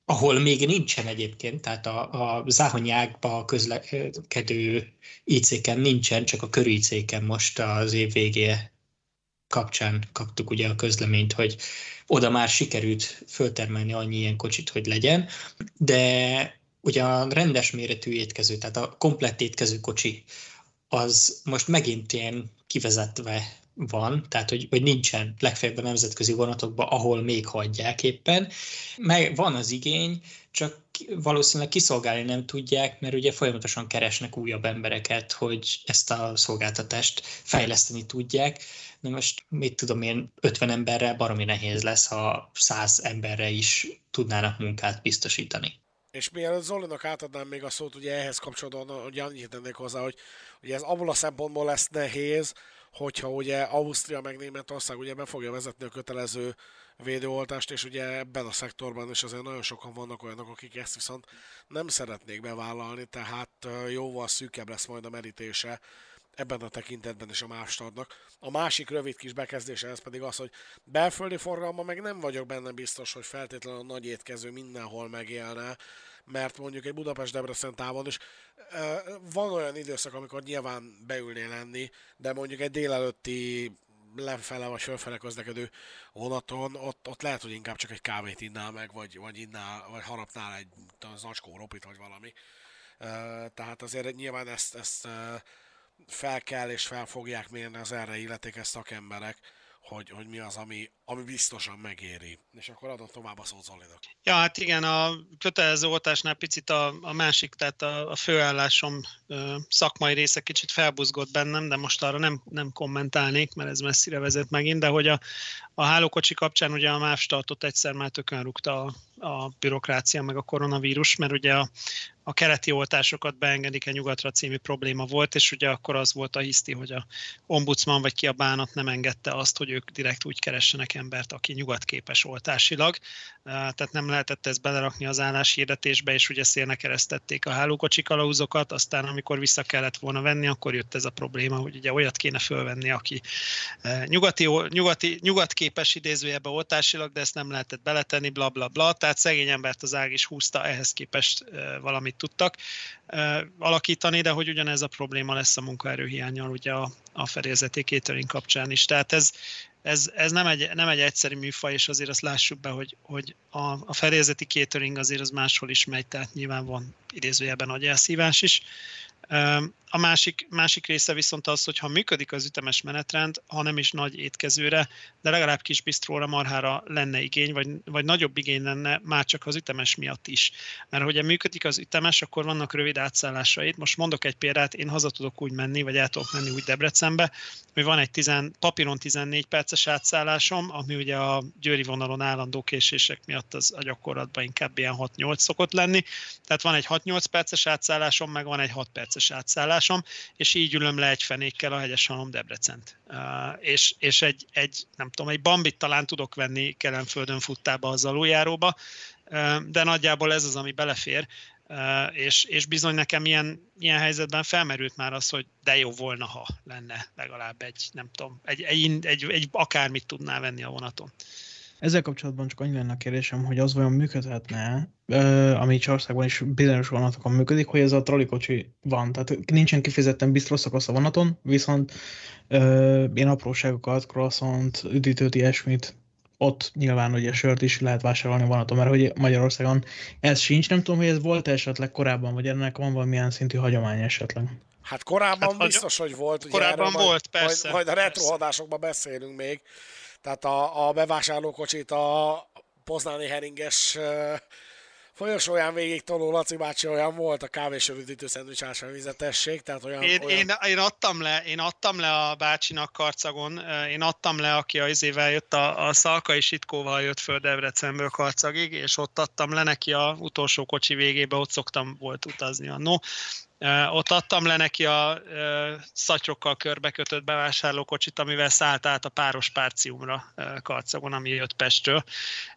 ahol még nincsen egyébként, tehát a, a záhonyi ágba közlekedő IC-ken nincsen, csak a kör IC-ken most az év végé kapcsán kaptuk ugye a közleményt, hogy oda már sikerült föltermelni annyi ilyen kocsit, hogy legyen, de ugye a rendes méretű étkező, tehát a komplett étkező kocsi, az most megint ilyen kivezetve van, tehát hogy, hogy nincsen legfeljebb a nemzetközi vonatokban, ahol még hagyják éppen. Meg van az igény, csak valószínűleg kiszolgálni nem tudják, mert ugye folyamatosan keresnek újabb embereket, hogy ezt a szolgáltatást fejleszteni tudják. Na most mit tudom én, 50 emberrel baromi nehéz lesz, ha 100 emberre is tudnának munkát biztosítani. És mielőtt Zolinak átadnám még a szót, ugye ehhez kapcsolódóan, hogy annyit tennék hozzá, hogy ugye ez abból a szempontból lesz nehéz, hogyha ugye Ausztria meg Németország ugye be fogja vezetni a kötelező védőoltást, és ugye ebben a szektorban is azért nagyon sokan vannak olyanok, akik ezt viszont nem szeretnék bevállalni, tehát jóval szűkebb lesz majd a merítése ebben a tekintetben is a mástadnak. A másik rövid kis bekezdése ez pedig az, hogy belföldi forgalma meg nem vagyok benne biztos, hogy feltétlenül a nagy étkező mindenhol megélne, mert mondjuk egy Budapest-Debrecen távon is van olyan időszak, amikor nyilván beülnél lenni, de mondjuk egy délelőtti lefele vagy fölfele közlekedő vonaton, ott, ott lehet, hogy inkább csak egy kávét innál meg, vagy, vagy innál, vagy harapnál egy zacskó ropit, vagy valami. Tehát azért nyilván ezt, ezt fel kell és fel fogják mérni az erre illetékes szakemberek, hogy, hogy mi az, ami, ami biztosan megéri. És akkor adom tovább a szót Zolinak. Ja, hát igen, a kötelező oltásnál picit a, a másik, tehát a, a főállásom ö, szakmai része kicsit felbuzgott bennem, de most arra nem, nem kommentálnék, mert ez messzire vezet megint, de hogy a, a hálókocsi kapcsán ugye a MÁV startot egyszer már tökön rúgta a, a bürokrácia meg a koronavírus, mert ugye a, a keleti oltásokat beengedik-e nyugatra című probléma volt, és ugye akkor az volt a hiszti, hogy a ombudsman vagy ki a bánat nem engedte azt, hogy ők direkt úgy keressenek embert, aki nyugatképes oltásilag. Tehát nem lehetett ezt belerakni az álláshirdetésbe, és ugye szélnek keresztették a hálókocsi kalauzokat, aztán amikor vissza kellett volna venni, akkor jött ez a probléma, hogy ugye olyat kéne fölvenni, aki nyugati, nyugati, nyugatképes idézőjebe oltásilag, de ezt nem lehetett beletenni, bla bla bla, tehát szegény embert az ág is húzta, ehhez képest valamit amit tudtak alakítani, de hogy ugyanez a probléma lesz a munkaerőhiányjal ugye a, a fedélzeti catering kapcsán is. Tehát ez, ez, ez nem, egy, nem egy egyszerű műfaj, és azért azt lássuk be, hogy, hogy a, a fedélzeti catering azért az máshol is megy, tehát nyilván van idézőjelben nagy elszívás is. A másik, másik része viszont az, hogy ha működik az ütemes menetrend, ha nem is nagy étkezőre, de legalább kis bistróra, marhára lenne igény, vagy, vagy nagyobb igény lenne már csak az ütemes miatt is. Mert hogyha működik az ütemes, akkor vannak rövid átszállásaid. Most mondok egy példát, én haza tudok úgy menni, vagy el tudok menni úgy Debrecenbe, hogy van egy 10, papíron 14 perces átszállásom, ami ugye a győri vonalon állandó késések miatt az a gyakorlatban inkább ilyen 6-8 szokott lenni. Tehát van egy 6-8 perces átszállásom, meg van egy 6 perces átszállás állásom, és így ülöm le egy fenékkel a hegyes halom Debrecent. Uh, és, és egy, egy, nem tudom, egy bambit talán tudok venni Kelenföldön futtába az aluljáróba, uh, de nagyjából ez az, ami belefér, uh, és, és bizony nekem ilyen, ilyen helyzetben felmerült már az, hogy de jó volna, ha lenne legalább egy, nem tudom, egy, egy, egy, egy akármit tudná venni a vonaton. Ezzel kapcsolatban csak annyi lenne a kérdésem, hogy az vajon működhetne, ami Csországban is bizonyos vonatokon működik, hogy ez a trolikocsi van. Tehát nincsen kifejezetten bistro szakasz a vonaton, viszont ö, ilyen apróságokat, croissant, üdítőt, ilyesmit ott nyilván ugye sört is lehet vásárolni vonaton, mert hogy Magyarországon ez sincs, nem tudom, hogy ez volt esetleg korábban, vagy ennek van valamilyen szintű hagyomány esetleg. Hát korábban hát, biztos, hogy volt. Ugye korábban volt, majd, persze. Majd, majd a retrohadásokban beszélünk még. Tehát a, a bevásárlókocsit a poznáni heringes folyosóján végig toló Laci bácsi olyan volt a kávésörüdítő szendvics vizetesség, tehát olyan, én, olyan... Én, én, adtam le, én adtam le a bácsinak karcagon, én adtam le, aki az izével jött, a, a Szalkai Sitkóval jött föl Debrecenből karcagig, és ott adtam le neki a utolsó kocsi végébe, ott szoktam volt utazni annó. Ott adtam le neki a szatyokkal körbekötött bevásárlókocsit, amivel szállt át a páros párciumra karcagon, ami jött Pestről.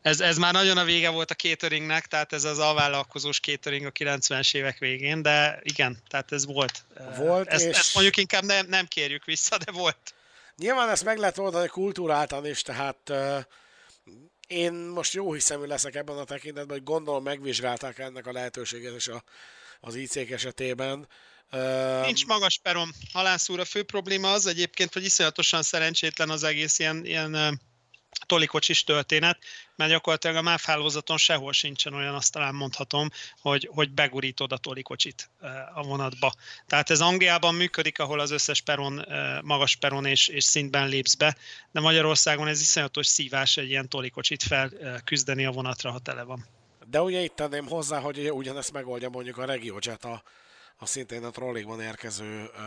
Ez, ez már nagyon a vége volt a cateringnek, tehát ez az alvállalkozós catering a 90-es évek végén, de igen, tehát ez volt. Volt, ezt, és... ezt mondjuk inkább nem, nem kérjük vissza, de volt. Nyilván ezt meg lehet oldani kultúráltan is, tehát én most jó hiszemű leszek ebben a tekintetben, hogy gondolom megvizsgálták ennek a lehetőséget, és a az IC esetében. Nincs magas perom. Halászúr a fő probléma az egyébként, hogy iszonyatosan szerencsétlen az egész ilyen, ilyen tolikocsis történet, mert gyakorlatilag a MÁV hálózaton sehol sincsen olyan, azt talán mondhatom, hogy, hogy begurítod a tolikocsit a vonatba. Tehát ez Angliában működik, ahol az összes peron, magas peron és, és szintben lépsz be, de Magyarországon ez iszonyatos szívás egy ilyen tolikocsit felküzdeni a vonatra, ha tele van. De ugye itt tenném hozzá, hogy ugye ugyanezt megoldja mondjuk a RegioJet a, a szintén a trollikban érkező ö,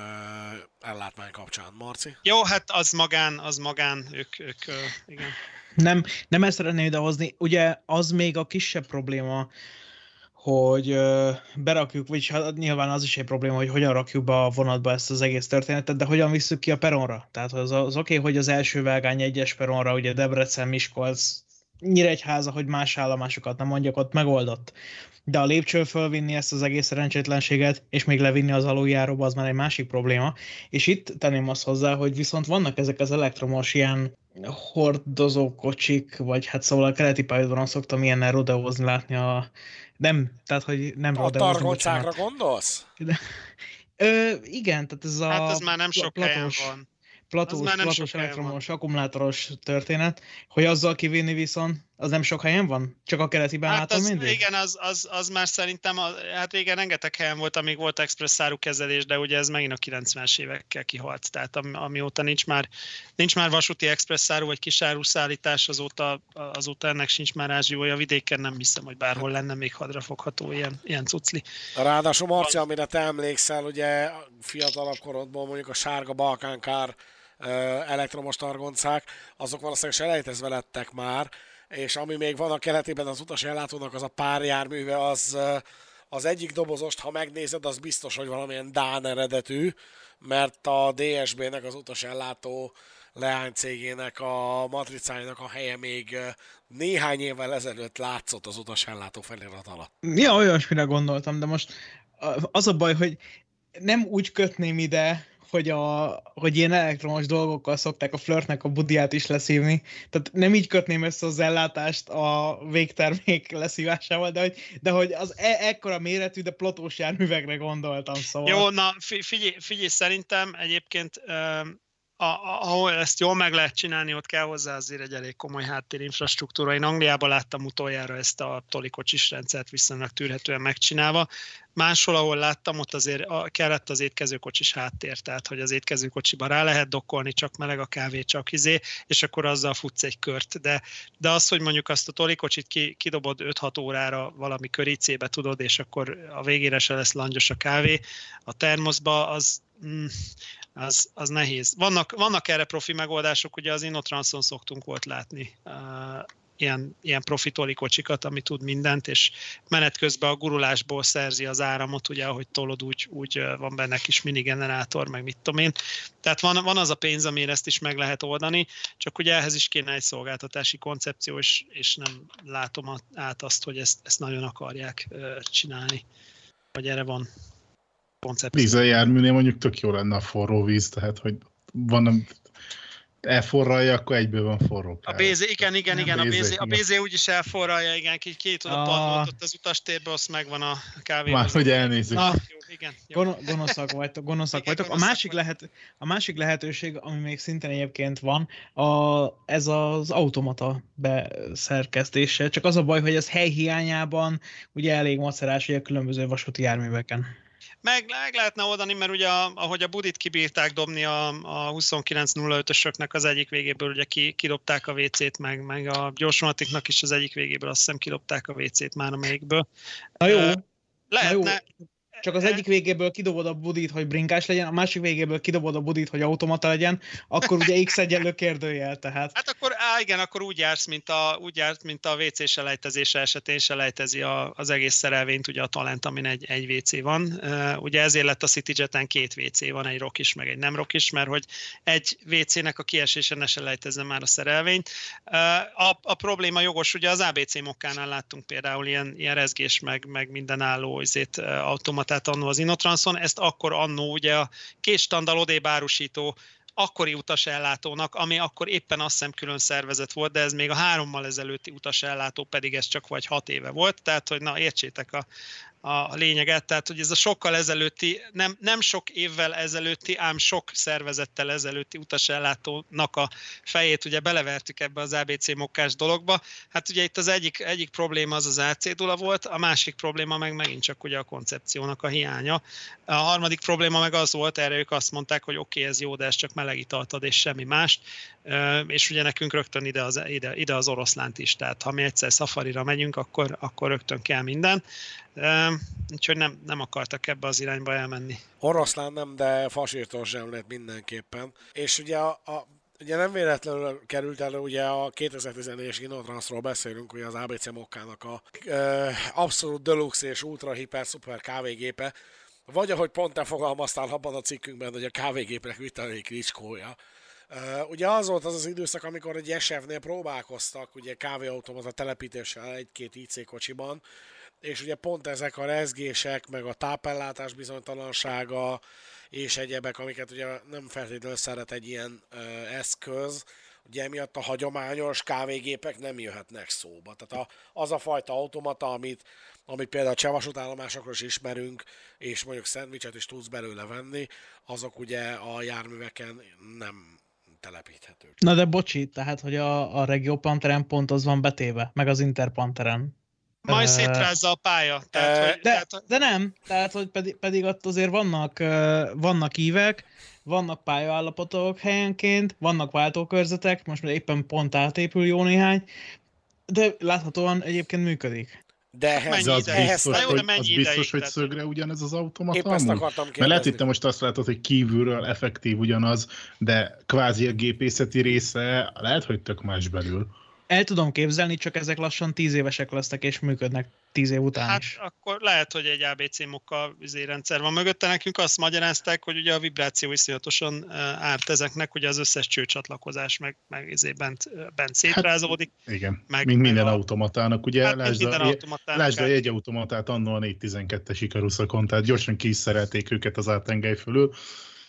ellátmány kapcsán. Marci? Jó, hát az magán, az magán, ők, ők ö, igen. Nem, nem ezt szeretném idehozni. Ugye az még a kisebb probléma, hogy ö, berakjuk, vagyis hát nyilván az is egy probléma, hogy hogyan rakjuk be a vonatba ezt az egész történetet, de hogyan visszük ki a peronra. Tehát az, az oké, okay, hogy az első vágány egyes peronra, ugye Debrecen, Miskolc, Nyíregyháza, hogy más állomásokat nem mondjak, ott megoldott. De a lépcső fölvinni ezt az egész szerencsétlenséget, és még levinni az aluljáróba, az már egy másik probléma. És itt tenném azt hozzá, hogy viszont vannak ezek az elektromos ilyen hordozó kocsik, vagy hát szóval a keleti pályaudvaron szoktam ilyennel rodeózni látni a... Nem, tehát hogy nem a rodeózni, A targoncákra gondolsz? De, ö, igen, tehát ez a... Hát ez már nem sok helyen van platós, platós elektromos akkumulátoros történet, hogy azzal kivinni viszont, az nem sok helyen van? Csak a keleti hát az, mindig? Igen, az, az, az már szerintem, a, hát régen rengeteg helyen volt, amíg volt express kezelés, de ugye ez megint a 90-es évekkel kihalt. Tehát ami, amióta nincs már, nincs már vasúti express száru vagy kisáru szállítás, azóta, azóta ennek sincs már ázsiója vidéken, nem hiszem, hogy bárhol lenne még hadrafogható ilyen, ilyen cucli. Ráadásul Marci, amire te emlékszel, ugye fiatalabb korodból mondjuk a sárga balkánkár elektromos targoncák, azok valószínűleg selejtezve lettek már, és ami még van a keletében az utas ellátónak, az a pár járműve, az, az egyik dobozost, ha megnézed, az biztos, hogy valamilyen Dán eredetű, mert a DSB-nek, az utas ellátó leánycégének a matricájának a helye még néhány évvel ezelőtt látszott az utas ellátó felirat alatt. Ja, olyasmire gondoltam, de most az a baj, hogy nem úgy kötném ide, hogy, a, hogy ilyen elektromos dolgokkal szokták a flörtnek a budiát is leszívni. Tehát nem így kötném össze az ellátást a végtermék leszívásával, de hogy, de hogy az e- ekkora méretű, de plotós járművekre gondoltam. Szóval. Jó, na figyelj, figyelj szerintem egyébként ahol ezt jól meg lehet csinálni, ott kell hozzá azért egy elég komoly háttérinfrastruktúra. Én Angliában láttam utoljára ezt a tolikocsis rendszert viszonylag tűrhetően megcsinálva. Máshol, ahol láttam, ott azért kellett az étkezőkocsis háttér, tehát hogy az étkezőkocsiba rá lehet dokkolni, csak meleg a kávé, csak izé, és akkor azzal futsz egy kört. De, de az, hogy mondjuk azt a tolikocsit ki, kidobod 5-6 órára valami köricébe, tudod, és akkor a végére se lesz langyos a kávé, a termoszba, az, mm, az, az nehéz. Vannak, vannak erre profi megoldások, ugye az Innotranson szoktunk volt látni uh, ilyen, ilyen profitoli kocsikat, ami tud mindent, és menet közben a gurulásból szerzi az áramot, ugye ahogy tolod, úgy, úgy van benne kis minigenerátor, meg mit tudom én. Tehát van, van az a pénz, amire ezt is meg lehet oldani, csak ugye ehhez is kéne egy szolgáltatási koncepció, és, és nem látom át azt, hogy ezt, ezt nagyon akarják csinálni. Vagy erre van koncepció. Dízeljárműnél mondjuk tök jó lenne a forró víz, tehát hogy van elforralja, akkor egyből van forró. A BZ, igen, igen, igen, a BZ, a BZ úgyis elforralja, igen, ki, ki tudod, a... ott az utastérbe, azt megvan a kávé. Már, hogy elnézzük. Na, igen. Gon- gonoszak vagytok, gonoszak Igen, vagytok. A másik, lehet, a másik lehetőség, ami még szintén egyébként van, a, ez az automata beszerkesztése. Csak az a baj, hogy ez hely hiányában ugye elég macerás ugye a különböző vasúti járműveken. Meg, meg lehetne oldani, mert ugye ahogy a budit kibírták dobni a, a 29.05-ösöknek az egyik végéből, ugye ki, kidobták a WC-t, meg, meg a gyorsvonatiknak is az egyik végéből azt hiszem kidobták a WC-t már amelyikből. Na jó, Lehetne, csak az egyik végéből kidobod a budit, hogy brinkás legyen, a másik végéből kidobod a budit, hogy automata legyen, akkor ugye X egyenlő kérdőjel, tehát. Hát akkor, á, igen, akkor úgy jársz, mint a, úgy jársz, mint a WC selejtezése esetén selejtezi a, az egész szerelvényt, ugye a talent, amin egy, egy WC van. Ugye ezért lett a CityJeten két WC van, egy rock is, meg egy nem rock is, mert hogy egy WC-nek a kiesése ne selejtezze már a szerelvényt. A, a probléma jogos, ugye az ABC mokkánál láttunk például ilyen, ilyen rezgés, meg, meg mindenálló izét, automatát annó az Inotranson, ezt akkor annó ugye a két standal odébb árusító akkori utasellátónak, ami akkor éppen azt hiszem külön szervezet volt, de ez még a hárommal ezelőtti utasellátó pedig ez csak vagy hat éve volt, tehát hogy na értsétek a, a lényeget, tehát hogy ez a sokkal ezelőtti, nem, nem sok évvel ezelőtti, ám sok szervezettel ezelőtti utasellátónak a fejét ugye belevertük ebbe az ABC mokkás dologba. Hát ugye itt az egyik, egyik probléma az az AC volt, a másik probléma meg megint csak ugye a koncepciónak a hiánya. A harmadik probléma meg az volt, erre ők azt mondták, hogy oké, okay, ez jó, de ez csak melegitalt ad és semmi mást, és ugye nekünk rögtön ide az, ide, ide az oroszlánt is, tehát ha mi egyszer szafarira megyünk, akkor, akkor rögtön kell minden. Úgyhogy nem, nem akartak ebbe az irányba elmenni. Oroszlán nem, de fasírtól sem lett mindenképpen. És ugye a, a Ugye nem véletlenül került elő, ugye a 2014-es Inotransról beszélünk, hogy az ABC Mokkának a e, abszolút deluxe és ultra hiper szuper kávégépe, vagy ahogy pont te fogalmaztál abban a cikkünkben, hogy a kávégépnek Vitali Klitschkója. Uh, ugye az volt az az időszak, amikor egy SF-nél próbálkoztak ugye kávéautomata telepítéssel egy-két IC kocsiban, és ugye pont ezek a rezgések, meg a tápellátás bizonytalansága, és egyebek, amiket ugye nem feltétlenül szeret egy ilyen ö, eszköz, ugye emiatt a hagyományos kávégépek nem jöhetnek szóba. Tehát a, az a fajta automata, amit, amit például a csevasútállomásokról is ismerünk, és mondjuk szendvicset is tudsz belőle venni, azok ugye a járműveken nem telepíthetők. Na de bocsi, tehát, hogy a, a Regio Panteren pont az van betéve, meg az Interpanteren. Majd szétrázza a pálya. Tehát, hogy, de, tehát, de nem, tehát hogy pedig, pedig ott azért vannak, vannak ívek, vannak pályaállapotok helyenként, vannak váltókörzetek, most már éppen pont átépül jó néhány, de láthatóan egyébként működik. De ehhez, az ehhez biztos, de hogy, az biztos, ideig, hogy szögre ugyanez az automata Épp ezt akartam Mert lehet, kérdezni. hogy te most azt látod, hogy kívülről effektív ugyanaz, de kvázi a gépészeti része lehet, hogy tök más belül. El tudom képzelni, csak ezek lassan tíz évesek lesznek és működnek tíz év után Hát is. akkor lehet, hogy egy ABC mokka izé rendszer van mögötte. Nekünk azt magyarázták, hogy ugye a vibráció iszonyatosan árt ezeknek, ugye az összes csőcsatlakozás meg, meg izé bent, bent szétrázódik. Igen, Meg- meg, mint meg minden a- automatának, ugye Hát, lásd, minden a, automatának. lásd a jegyautomatát annó a 412-es ikaruszakon, tehát gyorsan ki is szerelték őket az átengely fölül.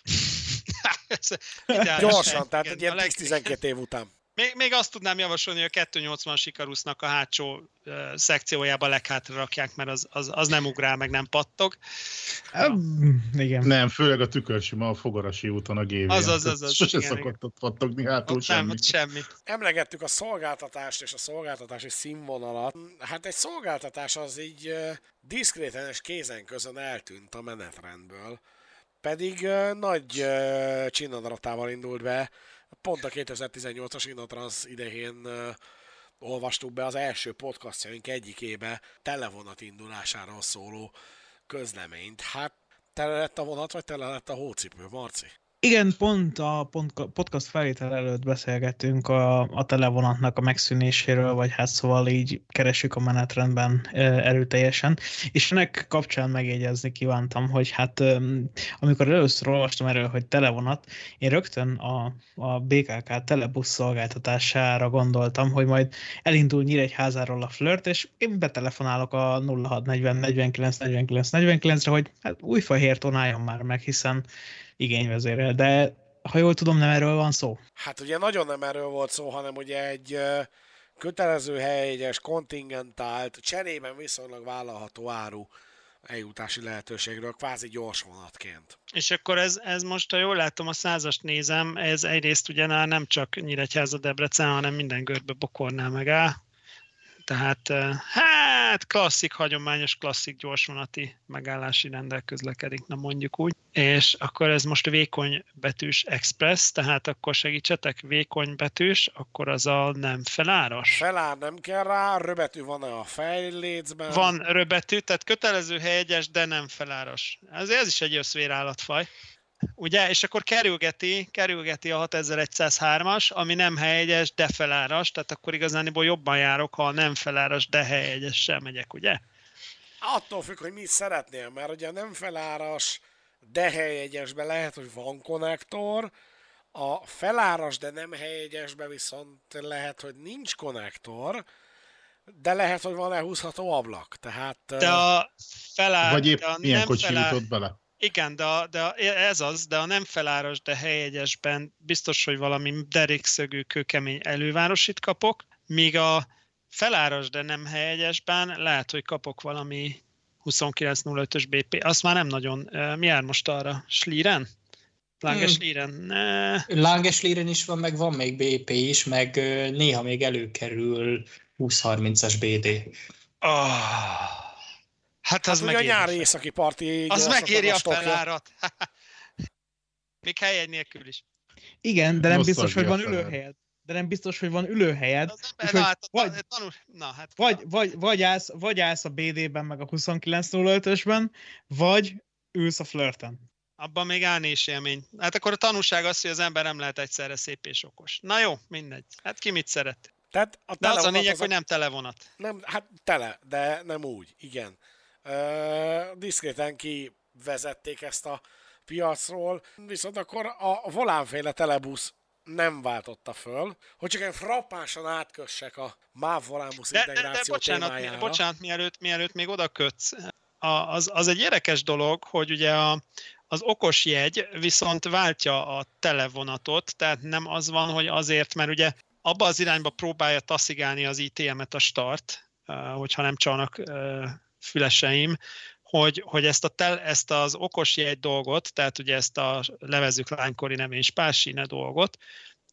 Gyorsan, tehát egy ilyen a leg- 10-12 év után. Még, még azt tudnám javasolni, hogy a 280 Sikarusznak a hátsó uh, szekciójába leghátra rakják, mert az, az, az nem ugrál, meg nem pattog. Mm, Igen. Nem, főleg a tükörsima a Fogarasi úton a GV. Az, az, az, az, Sose igen, szokott ott pattogni hátul Ott nem, semmi. ott semmi. Emlegettük a szolgáltatást és a szolgáltatási színvonalat. Hát egy szolgáltatás az így uh, diszkréten és kézen közön eltűnt a menetrendből. Pedig uh, nagy uh, csinadaratával indult be. Pont a 2018-as Innotrans idején olvastuk be az első podcastjaink egyikébe televonat indulásáról szóló közleményt. Hát tele lett a vonat, vagy tele lett a hócipő, Marci? Igen, pont a podcast felvétel előtt beszélgettünk a, a televonatnak a megszűnéséről, vagy hát szóval így keresjük a menetrendben erőteljesen, és ennek kapcsán megjegyezni kívántam, hogy hát amikor először olvastam erről, hogy televonat, én rögtön a, a BKK telebusz szolgáltatására gondoltam, hogy majd elindul Nyíregyházáról a flirt, és én betelefonálok a 0640 49 49 49-re, hogy hát újfehérton álljon már meg, hiszen igényvezérel, de ha jól tudom, nem erről van szó. Hát ugye nagyon nem erről volt szó, hanem ugye egy kötelező helyegyes, kontingentált, cserében viszonylag vállalható áru eljutási lehetőségről, kvázi gyors vonatként. És akkor ez, ez most, ha jól látom, a százast nézem, ez egyrészt ugye nem csak Nyíregyháza Debrecen, hanem minden görbe bokornál megáll. Tehát hát klasszik, hagyományos, klasszik gyorsvonati megállási rendel közlekedik, na mondjuk úgy. És akkor ez most vékony betűs express, tehát akkor segítsetek, vékony betűs, akkor az a nem feláras. Felár nem kell rá, röbetű van-e a fejlécben? Van röbetű, tehát kötelező helyegyes, de nem feláras. Ez, ez is egy összvérállatfaj ugye, és akkor kerülgeti, kerülgeti a 6103-as, ami nem helyegyes, de feláras, tehát akkor igazániból jobban járok, ha nem feláras, de helyegyessel megyek, ugye? Attól függ, hogy mit szeretnél, mert ugye nem feláras, de helyegyesben lehet, hogy van konnektor, a feláras, de nem helyegyesben viszont lehet, hogy nincs konnektor, de lehet, hogy van lehúzható ablak. Tehát, de a feláras, Vagy épp milyen kocsi felár... jutott bele? Igen, de, a, de a, ez az, de a nem feláras, de helyegyesben biztos, hogy valami derékszögű, kőkemény elővárosit kapok, míg a feláras, de nem helyegyesben lehet, hogy kapok valami 2905-ös BP. Azt már nem nagyon. Mi jár most arra? Slíren? Langes Liren? Ne. Langes Liren is van, meg van még BP is, meg néha még előkerül 20-30-as BD. Oh. Hát az hát meg a nyári északi parti Az megéri a felárat. Még helyegy nélkül is. Igen, de nem biztos, hogy van ülőhelyed. De nem biztos, hogy van ülőhelyed. Ember, na, hát, vagy, tanul, na, hát, vagy, vagy, vagy, állsz, vagy állsz a BD-ben, meg a 2905-ösben, vagy ülsz a flirten. Abban még állni is élmény. Hát akkor a tanulság az, hogy az ember nem lehet egyszerre szép és okos. Na jó, mindegy. Hát ki mit szeret. Tehát a de az a lényeg, az hogy nem televonat. Nem, hát tele, de nem úgy, igen. Diszkréten kivezették ezt a piacról, viszont akkor a volánféle telebusz nem váltotta föl, hogy csak egy frappásan átkössek a MÁV volánbusz de, integráció de, de bocsánat, témájára. bocsánat, mielőtt, mielőtt még oda kötsz. A, az, az egy érdekes dolog, hogy ugye a, az okos jegy viszont váltja a televonatot, tehát nem az van, hogy azért, mert ugye abba az irányba próbálja taszigálni az ITM-et a start, hogyha nem csalnak füleseim, hogy, hogy ezt, a tel, ezt az okos jegy dolgot, tehát ugye ezt a levezük lánykori nevén spásine dolgot,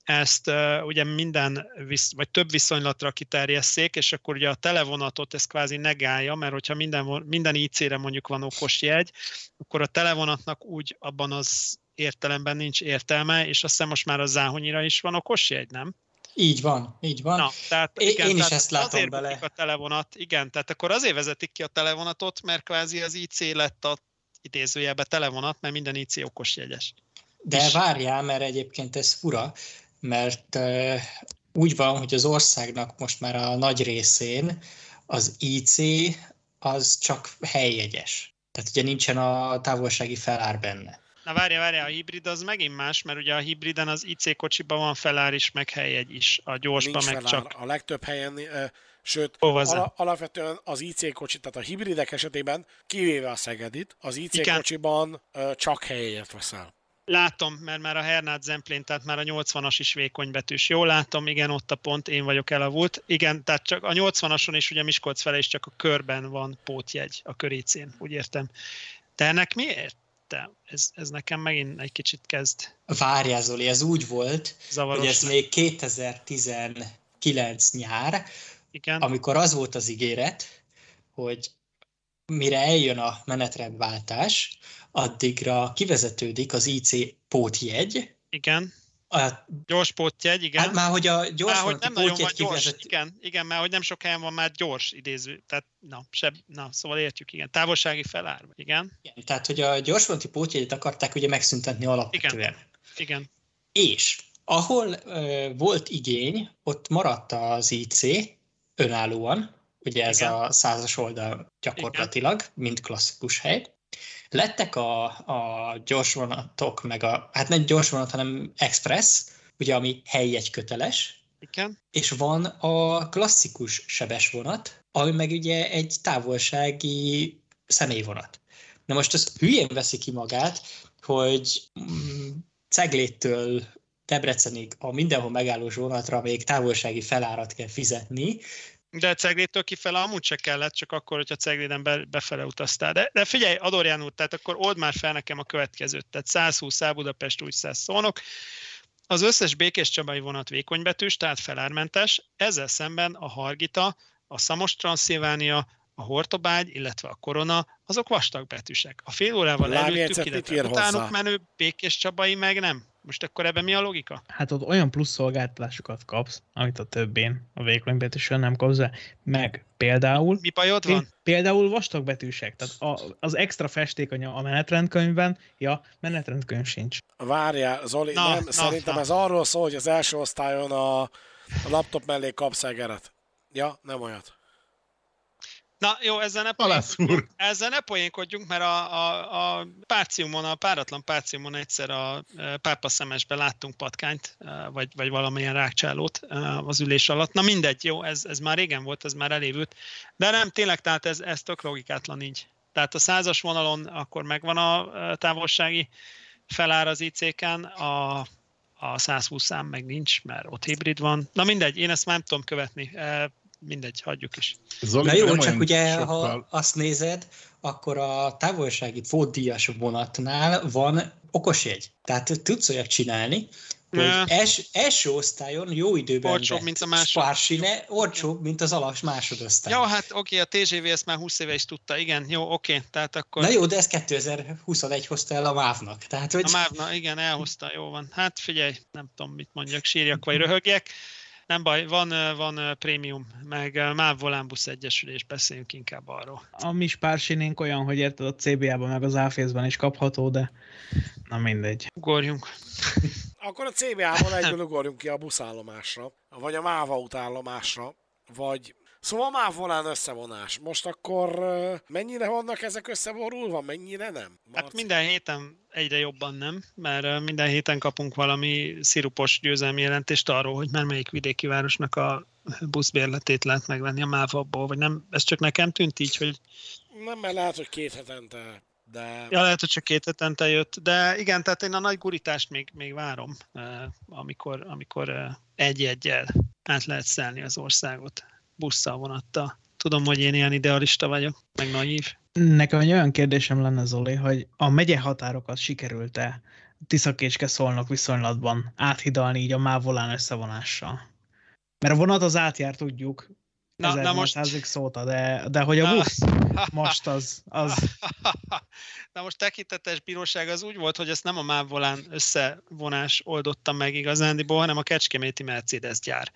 ezt uh, ugye minden, visz, vagy több viszonylatra kiterjesszék, és akkor ugye a televonatot ez kvázi negálja, mert hogyha minden, minden IC-re mondjuk van okos jegy, akkor a televonatnak úgy abban az értelemben nincs értelme, és azt hiszem most már a záhonyira is van okos jegy, nem? Így van, így van. Na, tehát, igen, én tehát is ezt látom azért bele. a televonat, igen, tehát akkor azért vezetik ki a televonatot, mert kvázi az IC lett a idézőjelbe televonat, mert minden IC okos jegyes. De és... várjál, mert egyébként ez fura, mert uh, úgy van, hogy az országnak most már a nagy részén az IC az csak helyjegyes. Tehát ugye nincsen a távolsági felár benne. Na várja, várja, a hibrid az megint más, mert ugye a hibriden az IC kocsiban van felár is, meg helyegy is. A gyorsban meg felár. csak... A legtöbb helyen, sőt, ala, alapvetően az IC kocsi, tehát a hibridek esetében, kivéve a Szegedit, az IC Igen. kocsiban csak helyet veszel. Látom, mert már a Hernát Zemplén, tehát már a 80-as is vékony betűs. Jól látom, igen, ott a pont, én vagyok elavult. Igen, tehát csak a 80-ason is ugye Miskolc fele is csak a körben van pótjegy, a körécén, úgy értem. De ennek miért? Te. Ez, ez nekem megint egy kicsit kezd. Várjál Zoli, ez úgy volt, Zavaros hogy ez még 2019 nyár, Igen. amikor az volt az ígéret, hogy mire eljön a menetrendváltás, addigra kivezetődik az IC pótjegy, Igen. A, gyors pótjegy, igen. Hát már, hogy a gyors már, hogy nem nagyon van gyors, kivezet... igen, igen, mert hogy nem sok helyen van már gyors idéző, tehát na, se, na szóval értjük, igen. Távolsági felár, igen. igen tehát, hogy a gyorsvonati pótjegyet akarták ugye megszüntetni alapvetően. Igen, igen. És ahol uh, volt igény, ott maradt az IC önállóan, ugye ez igen. a százas oldal gyakorlatilag, igen. mint klasszikus hely, Lettek a, a gyorsvonatok, meg a, hát nem gyorsvonat, hanem express, ugye, ami helyjegy köteles. Igen. És van a klasszikus sebes vonat, ami meg ugye egy távolsági személyvonat. Na most az hülyén veszi ki magát, hogy mm, Cegléttől Debrecenig a mindenhol megállós vonatra még távolsági felárat kell fizetni, De Ceglédtől kifele amúgy se kellett, csak akkor, hogyha Cegléden be, befele utaztál. De, de figyelj, Adorján úr, tehát akkor old már fel nekem a következőt. Tehát 120 Szál Budapest, úgy 100 szónok. Az összes Békés Csabai vonat vékonybetűs, tehát felármentes, ezzel szemben a Hargita, a Szamos Transzilvánia, a Hortobágy, illetve a Korona, azok vastagbetűsek. A fél órával előttük, illetve utánuk menő Békés Csabai meg nem. Most akkor ebben mi a logika? Hát ott olyan plusz szolgáltatásokat kapsz, amit a többén a vékonybetűsön nem kapsz, meg például... Mi bajod van? Például vastagbetűsek, tehát a, az extra festék a menetrendkönyvben, ja, menetrendkönyv sincs. Várjál, Zoli, na, nem, na, szerintem na. ez arról szól, hogy az első osztályon a, a laptop mellé kapsz egeret. Ja, nem olyat. Na jó, ezzel ne, poénkodjunk, ezzel ne poénkodjunk, mert a, a, a párciumon, a páratlan párciumon egyszer a e, pápa szemesbe láttunk patkányt, e, vagy, vagy valamilyen rákcsálót e, az ülés alatt. Na mindegy, jó, ez, ez már régen volt, ez már elévült. De nem, tényleg, tehát ez, ez tök logikátlan így. Tehát a százas vonalon akkor megvan a távolsági felár az IC-ken, a, a 120 szám meg nincs, mert ott hibrid van. Na mindegy, én ezt már nem tudom követni mindegy, hagyjuk is. Zoli, Na jó, csak ugye, sokkal... ha azt nézed, akkor a távolsági pótdíjas vonatnál van okosjegy. Tehát tudsz olyat csinálni, hogy els, első osztályon jó időben olcsóbb, mint a másod. Sparsine, olcsóbb, mint az alas másodosztály. Jó, hát oké, a TGV ezt már 20 éve is tudta, igen, jó, oké, tehát akkor... Na jó, de ez 2021 hozta el a MÁV-nak. Tehát, hogy... A MÁV-nak, igen, elhozta, jó van. Hát figyelj, nem tudom, mit mondjak, sírjak vagy röhögjek. Nem baj, van, van prémium, meg MÁV Volánbusz Egyesülés, beszéljünk inkább arról. A mi spársinénk olyan, hogy érted a CBA-ban meg az AFS-ben is kapható, de na mindegy. Ugorjunk. Akkor a CBA-ból egyből ugorjunk ki a buszállomásra, vagy a MÁV autállomásra, vagy Szóval már volán összevonás. Most akkor mennyire vannak ezek összeborulva, mennyire nem? Marci? Hát minden héten egyre jobban nem, mert minden héten kapunk valami szirupos győzelmi jelentést arról, hogy már melyik vidéki városnak a buszbérletét lehet megvenni a mávabból, vagy nem, ez csak nekem tűnt így, hogy... Nem, mert lehet, hogy két hetente de... Ja, lehet, hogy csak két hetente jött, de igen, tehát én a nagy gurítást még, még várom, amikor, amikor egy-egyel át lehet szelni az országot busszal, vonattal. Tudom, hogy én ilyen idealista vagyok, meg naív. Nekem egy olyan kérdésem lenne, Zoli, hogy a megye határokat sikerült-e Tiszakécske szólnak viszonylatban áthidalni így a mávolán összevonással? Mert a vonat az átjár, tudjuk, Na, na most... szóta, de, de hogy a busz most az, az... Na most tekintetes bíróság az úgy volt, hogy ezt nem a mávvolán összevonás oldotta meg igazándiból, hanem a Kecskeméti Mercedes gyár.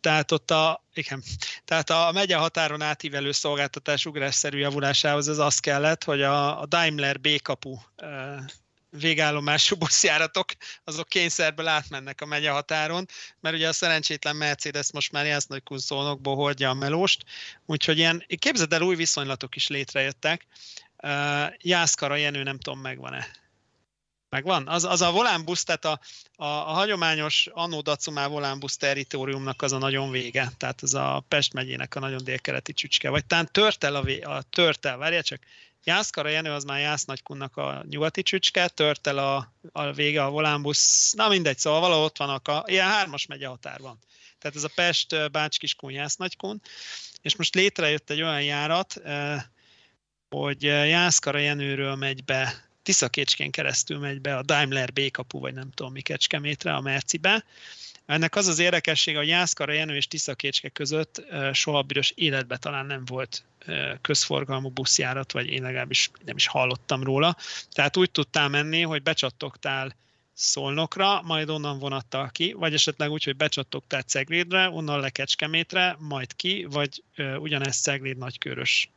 Tehát ott a, igen, tehát a megye határon átívelő szolgáltatás ugrásszerű javulásához az az kellett, hogy a, a Daimler B-kapu végállomású buszjáratok, azok kényszerből átmennek a megye határon, mert ugye a szerencsétlen Mercedes most már Jász kunszónokból hordja a melóst, úgyhogy ilyen, képzeld el, új viszonylatok is létrejöttek. Uh, Jászkara Jenő nem tudom, megvan-e. Megvan? Az, az a volánbusz, tehát a, a, a hagyományos Annó Dacumá volánbusz territóriumnak az a nagyon vége, tehát az a Pest megyének a nagyon délkeleti csücske, vagy talán Törtel, a, vé, a Törtel, várjál csak, Jászkara Jenő az már Jász Nagykunnak a nyugati csücske, tört el a, a vége a volánbusz, na mindegy, szóval valahol ott vannak, a, ilyen hármas megye határ van. Tehát ez a Pest, Bács, Kiskun, Jász Nagykun, és most létrejött egy olyan járat, hogy Jászkara Jenőről megy be, Tiszakécskén keresztül megy be a Daimler B kapu, vagy nem tudom mi Kecskemétre, a Mercibe, ennek az az érdekessége, hogy Jászkara Jenő és Tiszakécske között soha büdös életben talán nem volt közforgalmú buszjárat, vagy én legalábbis nem is hallottam róla. Tehát úgy tudtál menni, hogy becsattogtál Szolnokra, majd onnan vonattal ki, vagy esetleg úgy, hogy becsattogtál Ceglédre, onnan le Kecskemétre, majd ki, vagy ugyanezt Cegléd nagykörös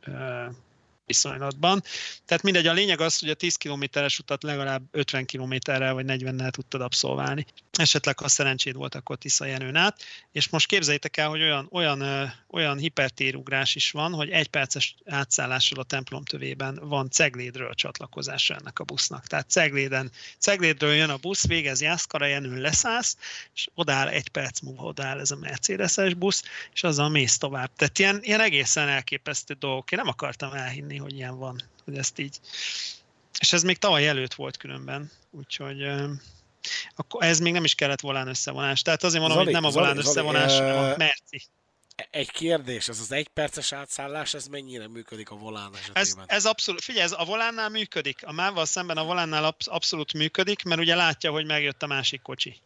viszonylatban. Tehát mindegy, a lényeg az, hogy a 10 kilométeres utat legalább 50 kilométerrel vagy 40-nel tudtad abszolválni. Esetleg, ha szerencséd volt, akkor Tisza Jenőn át. És most képzeljétek el, hogy olyan, olyan, olyan hipertérugrás is van, hogy egy perces átszállással a templom tövében van Ceglédről csatlakozása ennek a busznak. Tehát Cegléden, Ceglédről jön a busz, végez Jászkara Jenőn leszállsz, és odáll egy perc múlva odáll ez a Mercedes-es busz, és azzal mész tovább. Tehát ilyen, ilyen egészen elképesztő dolgok. Én nem akartam elhinni, hogy ilyen van, hogy ezt így... És ez még tavaly előtt volt különben, úgyhogy akkor ez még nem is kellett volán összevonás. Tehát azért mondom, Zoli, hogy nem a volán Zoli, összevonás, Zoli, hanem a merci. Egy kérdés, ez az egy perces átszállás, ez mennyire működik a volán Ez, esetében? ez abszolút, figyelj, ez a volánnál működik. A mával szemben a volánnál absz- abszolút működik, mert ugye látja, hogy megjött a másik kocsi.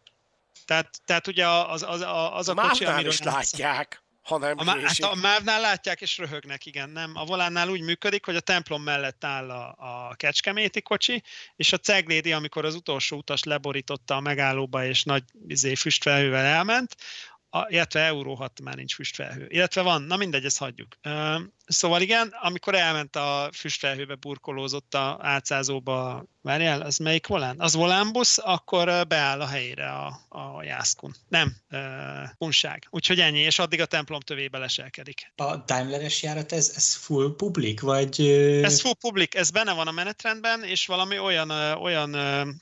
Tehát, tehát ugye az, az, az, az a kocsi, amiről is látják, ha nem A, hát a mávnál látják és röhögnek, igen. Nem. A volánnál úgy működik, hogy a templom mellett áll a, a kecskeméti kocsi, és a ceglédi, amikor az utolsó utas leborította a megállóba, és nagy izé, füstfelhővel elment, a, illetve Euró 6 már nincs füstfelhő. Illetve van, na mindegy, ezt hagyjuk. Szóval igen, amikor elment a füstfelhőbe, burkolózott a átszázóba, várjál, az melyik volán? Az volánbusz, akkor beáll a helyére a, a jászkun. Nem, uh, unság. Úgyhogy ennyi, és addig a templom tövébe leselkedik. A Daimleres járat, ez, ez full public, vagy... Ez full public, ez benne van a menetrendben, és valami olyan, olyan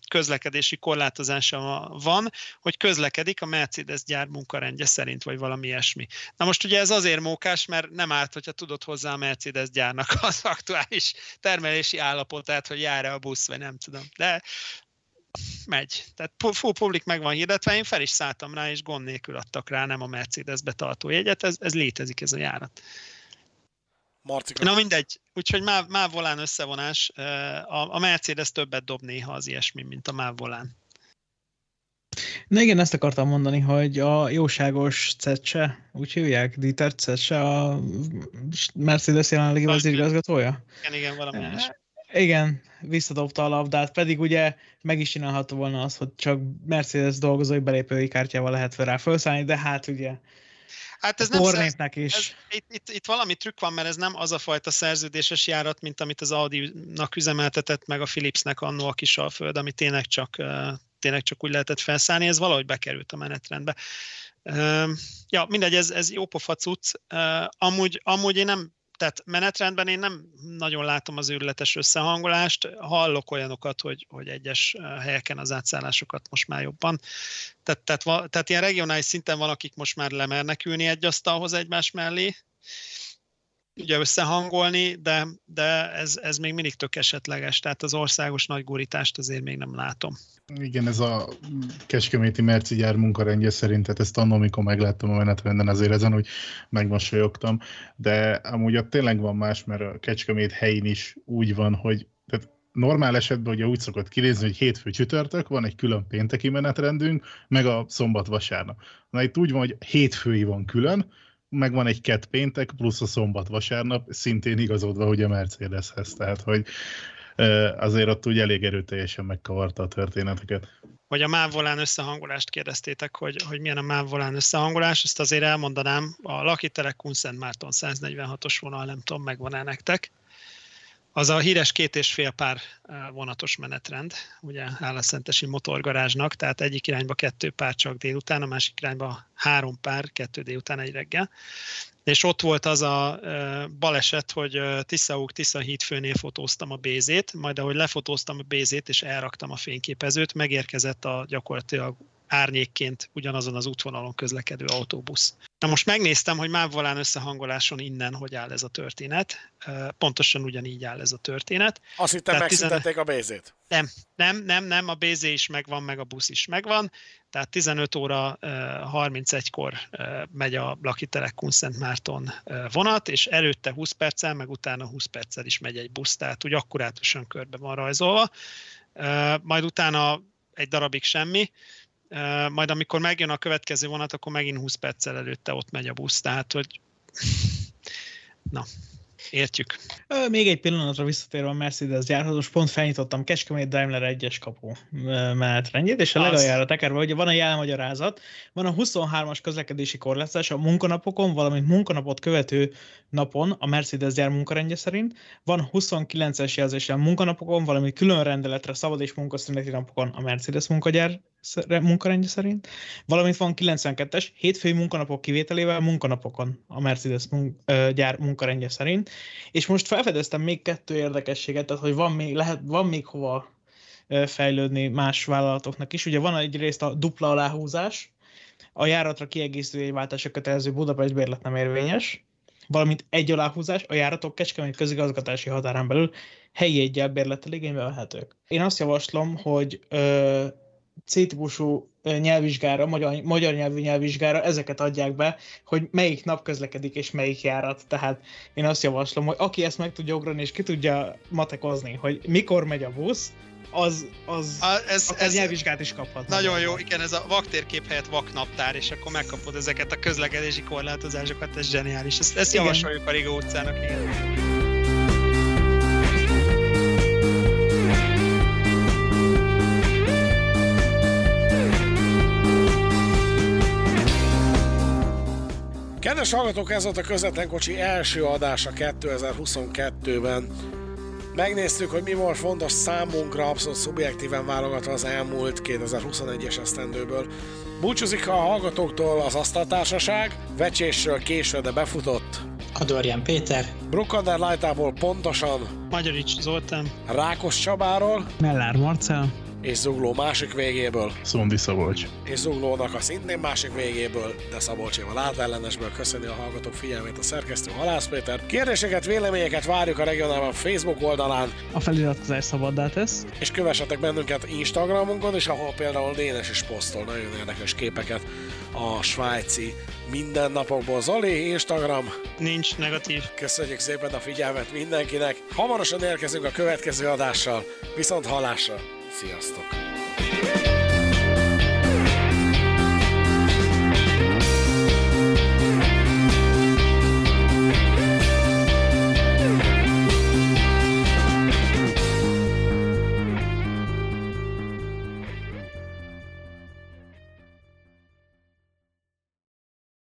közlekedési korlátozása van, hogy közlekedik a Mercedes gyár munkarendje szerint, vagy valami ilyesmi. Na most ugye ez azért mókás, mert nem árt, hogyha tudod hozzá a Mercedes gyárnak az aktuális termelési állapotát, hogy jár-e a busz, vagy nem tudom. De megy. Tehát full public meg van hirdetve, én fel is szálltam rá, és gond nélkül adtak rá, nem a Mercedesbe tartó jegyet, ez, ez létezik ez a járat. Marcika, Na mindegy, úgyhogy MÁV, MÁV volán összevonás, a, a Mercedes többet dob néha az ilyesmi, mint a MÁV volán. Na igen, ezt akartam mondani, hogy a jóságos Cetse, úgy hívják, Dieter Cetse, a Mercedes jelenlegi vezérigazgatója? Igen, igen, valami ilyesmi. Igen, visszadobta a labdát, pedig ugye meg is csinálhatta volna azt, hogy csak Mercedes dolgozói belépői kártyával lehet rá felszállni, de hát ugye Hát ez nem Ez, is. itt, itt, itt valami trükk van, mert ez nem az a fajta szerződéses járat, mint amit az Audi-nak üzemeltetett, meg a Philipsnek annó a kis alföld, ami tényleg csak, eh, tényleg csak úgy lehetett felszállni, ez valahogy bekerült a menetrendbe. Ja, mindegy, ez, ez jó pofa cucc. Amúgy, amúgy én nem, tehát menetrendben én nem nagyon látom az őrületes összehangolást, hallok olyanokat, hogy, hogy egyes helyeken az átszállásokat most már jobban tehát, tehát, tehát ilyen regionális szinten van, akik most már lemernek ülni egy asztalhoz egymás mellé, ugye összehangolni, de, de ez, ez még mindig tök esetleges, tehát az országos nagy gurítást azért még nem látom. Igen, ez a Kecskeméti Merci gyár munkarendje szerint, tehát ezt annól, amikor megláttam a menetrenden, azért ezen úgy megmosolyogtam, de amúgy ott tényleg van más, mert a Kecskemét helyén is úgy van, hogy tehát normál esetben ugye úgy szokott kinézni, hogy hétfő csütörtök, van egy külön pénteki menetrendünk, meg a szombat vasárnap. Na itt úgy van, hogy hétfői van külön, meg van egy kett péntek, plusz a szombat vasárnap, szintén igazodva ugye Mercedeshez, tehát hogy azért ott úgy elég erőteljesen megkavarta a történeteket. Hogy a MÁV volán összehangolást kérdeztétek, hogy, hogy milyen a MÁV volán összehangolás, ezt azért elmondanám, a Lucky Telekun Szent Márton 146-os vonal, nem tudom, megvan-e nektek. Az a híres két és fél pár vonatos menetrend, ugye Állaszentesi motorgarázsnak, tehát egyik irányba kettő pár csak délután, a másik irányba három pár, kettő délután, egy reggel. És ott volt az a baleset, hogy Tiszaúk Tisza hídfőnél fotóztam a bézét, majd ahogy lefotóztam a bézét és elraktam a fényképezőt, megérkezett a gyakorlatilag árnyékként ugyanazon az útvonalon közlekedő autóbusz. Na most megnéztem, hogy Mávvolán összehangoláson innen hogy áll ez a történet. Pontosan ugyanígy áll ez a történet. azt hittem megszüntették a bézét. Nem, nem, nem, nem, a BZ is megvan, meg a busz is megvan, tehát 15 óra eh, 31-kor eh, megy a Lucky Telekun Szent Márton vonat, és előtte 20 perccel, meg utána 20 perccel is megy egy busz, tehát úgy akkurátusan körbe van rajzolva. Majd utána egy darabig semmi, majd amikor megjön a következő vonat, akkor megint 20 perccel előtte ott megy a busz, tehát hogy na, értjük. Még egy pillanatra visszatérve a Mercedes gyárhoz, most pont felnyitottam Kecskemét Daimler 1-es kapu menetrendjét, és a legaljára tekerve, hogy van a jelmagyarázat, van a 23-as közlekedési korlátozás a munkanapokon, valamint munkanapot követő napon a Mercedes gyár munkarendje szerint, van 29-es jelzés a munkanapokon, valamint külön rendeletre szabad és munkaszüneti napokon a Mercedes munkagyár munkarendje szerint, valamint van 92-es hétfői munkanapok kivételével munkanapokon a Mercedes mun- gyár munkarendje szerint, és most felfedeztem még kettő érdekességet, tehát hogy van még, lehet, van még hova fejlődni más vállalatoknak is. Ugye van egyrészt a dupla aláhúzás, a járatra kiegészítő jegyváltásra kötelező Budapest bérlet nem érvényes, valamint egy aláhúzás, a járatok Kecskemét közigazgatási határán belül helyi egyel bérlettel igénybe vehetők. Én azt javaslom, hogy ö, C-típusú nyelvvizsgára, magyar, magyar nyelvű nyelvvizsgára ezeket adják be, hogy melyik nap közlekedik és melyik járat. Tehát én azt javaslom, hogy aki ezt meg tudja ugrani és ki tudja matekozni, hogy mikor megy a busz, az, az A, ez, ez nyelvvizsgát is kaphat. nagyon jó, igen, ez a vaktérkép helyett vaknaptár, és akkor megkapod ezeket a közlekedési korlátozásokat, ez zseniális. Ezt, ezt Igen. javasoljuk a Rigó utcának, igen. Kedves hallgatók, ez volt a Közvetlen Kocsi első adása 2022-ben. Megnéztük, hogy mi volt fontos számunkra, abszolút szubjektíven válogatva az elmúlt 2021-es esztendőből. Búcsúzik a hallgatóktól az Asztaltársaság, vecsésről késő, de befutott. Adorján Péter, Brukander Lajtából pontosan Magyarics Zoltán, Rákos Csabáról, Mellár Marcel. És Zugló másik végéből, Szondi Szabolcs. és Zuglónak a szintén másik végéből, de Szabolcséval átellenesből köszöni a hallgatók figyelmét a szerkesztő Halász Péter. Kérdéseket, véleményeket várjuk a regionálban Facebook oldalán, A feliratkozás szabaddá tesz. és kövessetek bennünket Instagramunkon, és ahol például Dénes is posztol nagyon érdekes képeket a svájci mindennapokból. Zoli, Instagram, nincs negatív. köszönjük szépen a figyelmet mindenkinek. Hamarosan érkezünk a következő adással, viszont halásra. Sziasztok!